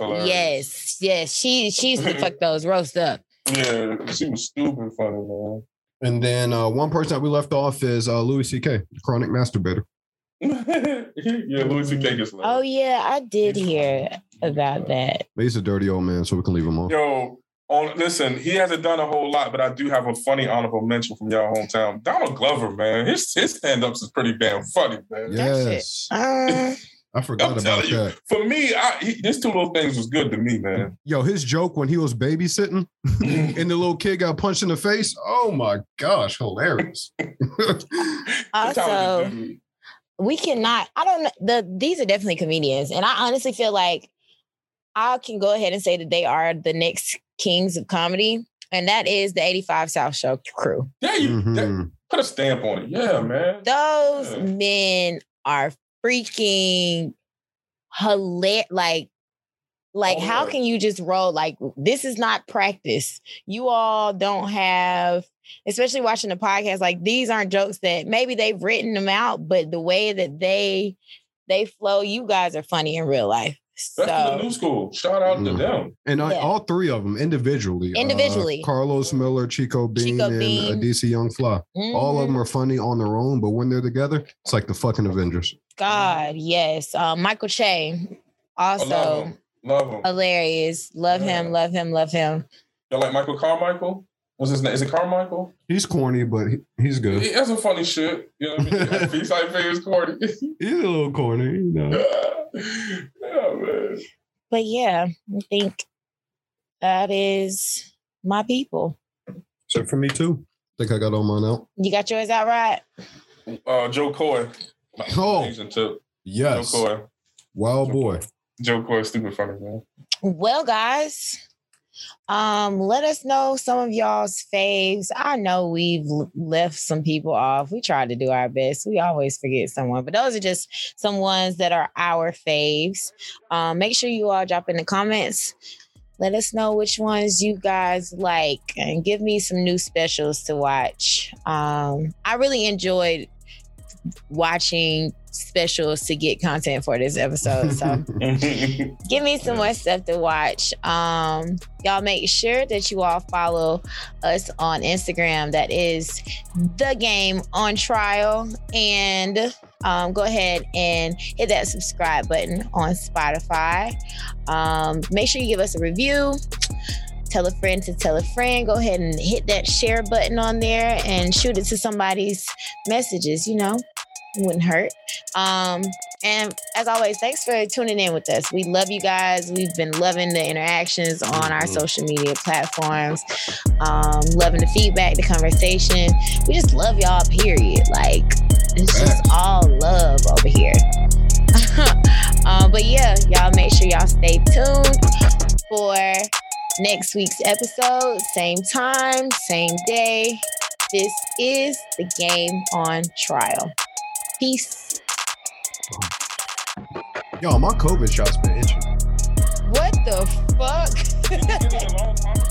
B: Oh,
D: was
B: yes, yes. She she used to fuck those roast up.
D: Yeah, she was stupid funny, man.
C: And then uh, one person that we left off is uh, Louis C.K., chronic masturbator.
D: yeah, Louis C.K. gets
B: Oh yeah, I did hear about that.
C: But he's a dirty old man, so we can leave him off.
D: Yo, on listen, he hasn't done a whole lot, but I do have a funny honorable mention from y'all hometown. Donald Glover, man, his his stand ups is pretty damn funny, man.
C: Yes,
B: Uh,
C: I forgot
D: I'm
C: about
D: you.
C: that.
D: For me, I, he, these two little things was good to me, man.
C: Yo, his joke when he was babysitting and the little kid got punched in the face. Oh my gosh, hilarious.
B: also, we cannot. I don't know. The these are definitely comedians, and I honestly feel like I can go ahead and say that they are the next kings of comedy, and that is the eighty five South Show crew.
D: yeah, you that-
C: Mhm.
D: put a stamp on it. Yeah, man.
B: Those
D: Yeah.
B: men are freaking hilarious. Like, like
D: Oh,
B: how can you just roll? Like, this is not practice. You all don't have, especially watching the podcast. Like, these aren't jokes that maybe they've written them out, but the way that they they flow, you guys are funny in real life.
D: That's the new school. Shout out to
C: Mhm.
D: them.
C: And I, all three of them individually. uh,
B: Individually.
C: Carlos Miller, Chico Bean,
B: Chico
C: and
B: Bean.
C: uh, DC Young Fly. All of them are funny on their own, but when they're together, it's like the fucking Avengers.
B: God, yes. Um, Michael Che,
D: I love
B: also.
D: Love him.
B: hilarious. Love
D: Yeah.
B: him, love him, love him.
D: You like Michael Carmichael? What's his name? Is it Carmichael?
C: He's corny, but he, he's good.
D: He has some funny shit. You know what I mean? He's like famous corny.
C: He's a little corny, you know.
D: yeah, man.
B: But yeah, I think that is my people.
C: So for me too. I think I got all mine out.
B: You got yours out right?
D: Uh, Jo Koy.
C: Oh.
D: Amazing too.
C: Yes.
D: Jo Koy.
C: Wild boy.
D: Jo Koy is stupid funny, man.
B: Well, guys, um, let us know some of y'all's faves. I know we've left some people off. We tried to do our best. We always forget someone, but those are just some ones that are our faves. Um, make sure you all drop in the comments. Let us know which ones you guys like and give me some new specials to watch. Um, I really enjoyed watching specials to get content for this episode. So give me some more stuff to watch. Um, y'all make sure that you all follow us on Instagram. That is the game on trial. And um, go ahead and hit that subscribe button on Spotify. Um, make sure you give us a review tell a friend to tell a friend. Go ahead and hit that share button on there and shoot it to somebody's messages, you know, wouldn't hurt. Um, and as always, thanks for tuning in with us. We love you guys. We've been loving the interactions on our social media platforms, um, loving the feedback, the conversation. We just love y'all, period. Like, it's just all love over here. um, but yeah, y'all make sure y'all stay tuned for next week's episode. Same time, same day. This is the game on trial. Peace.
C: Yo, my COVID shot's been itching.
B: What the fuck?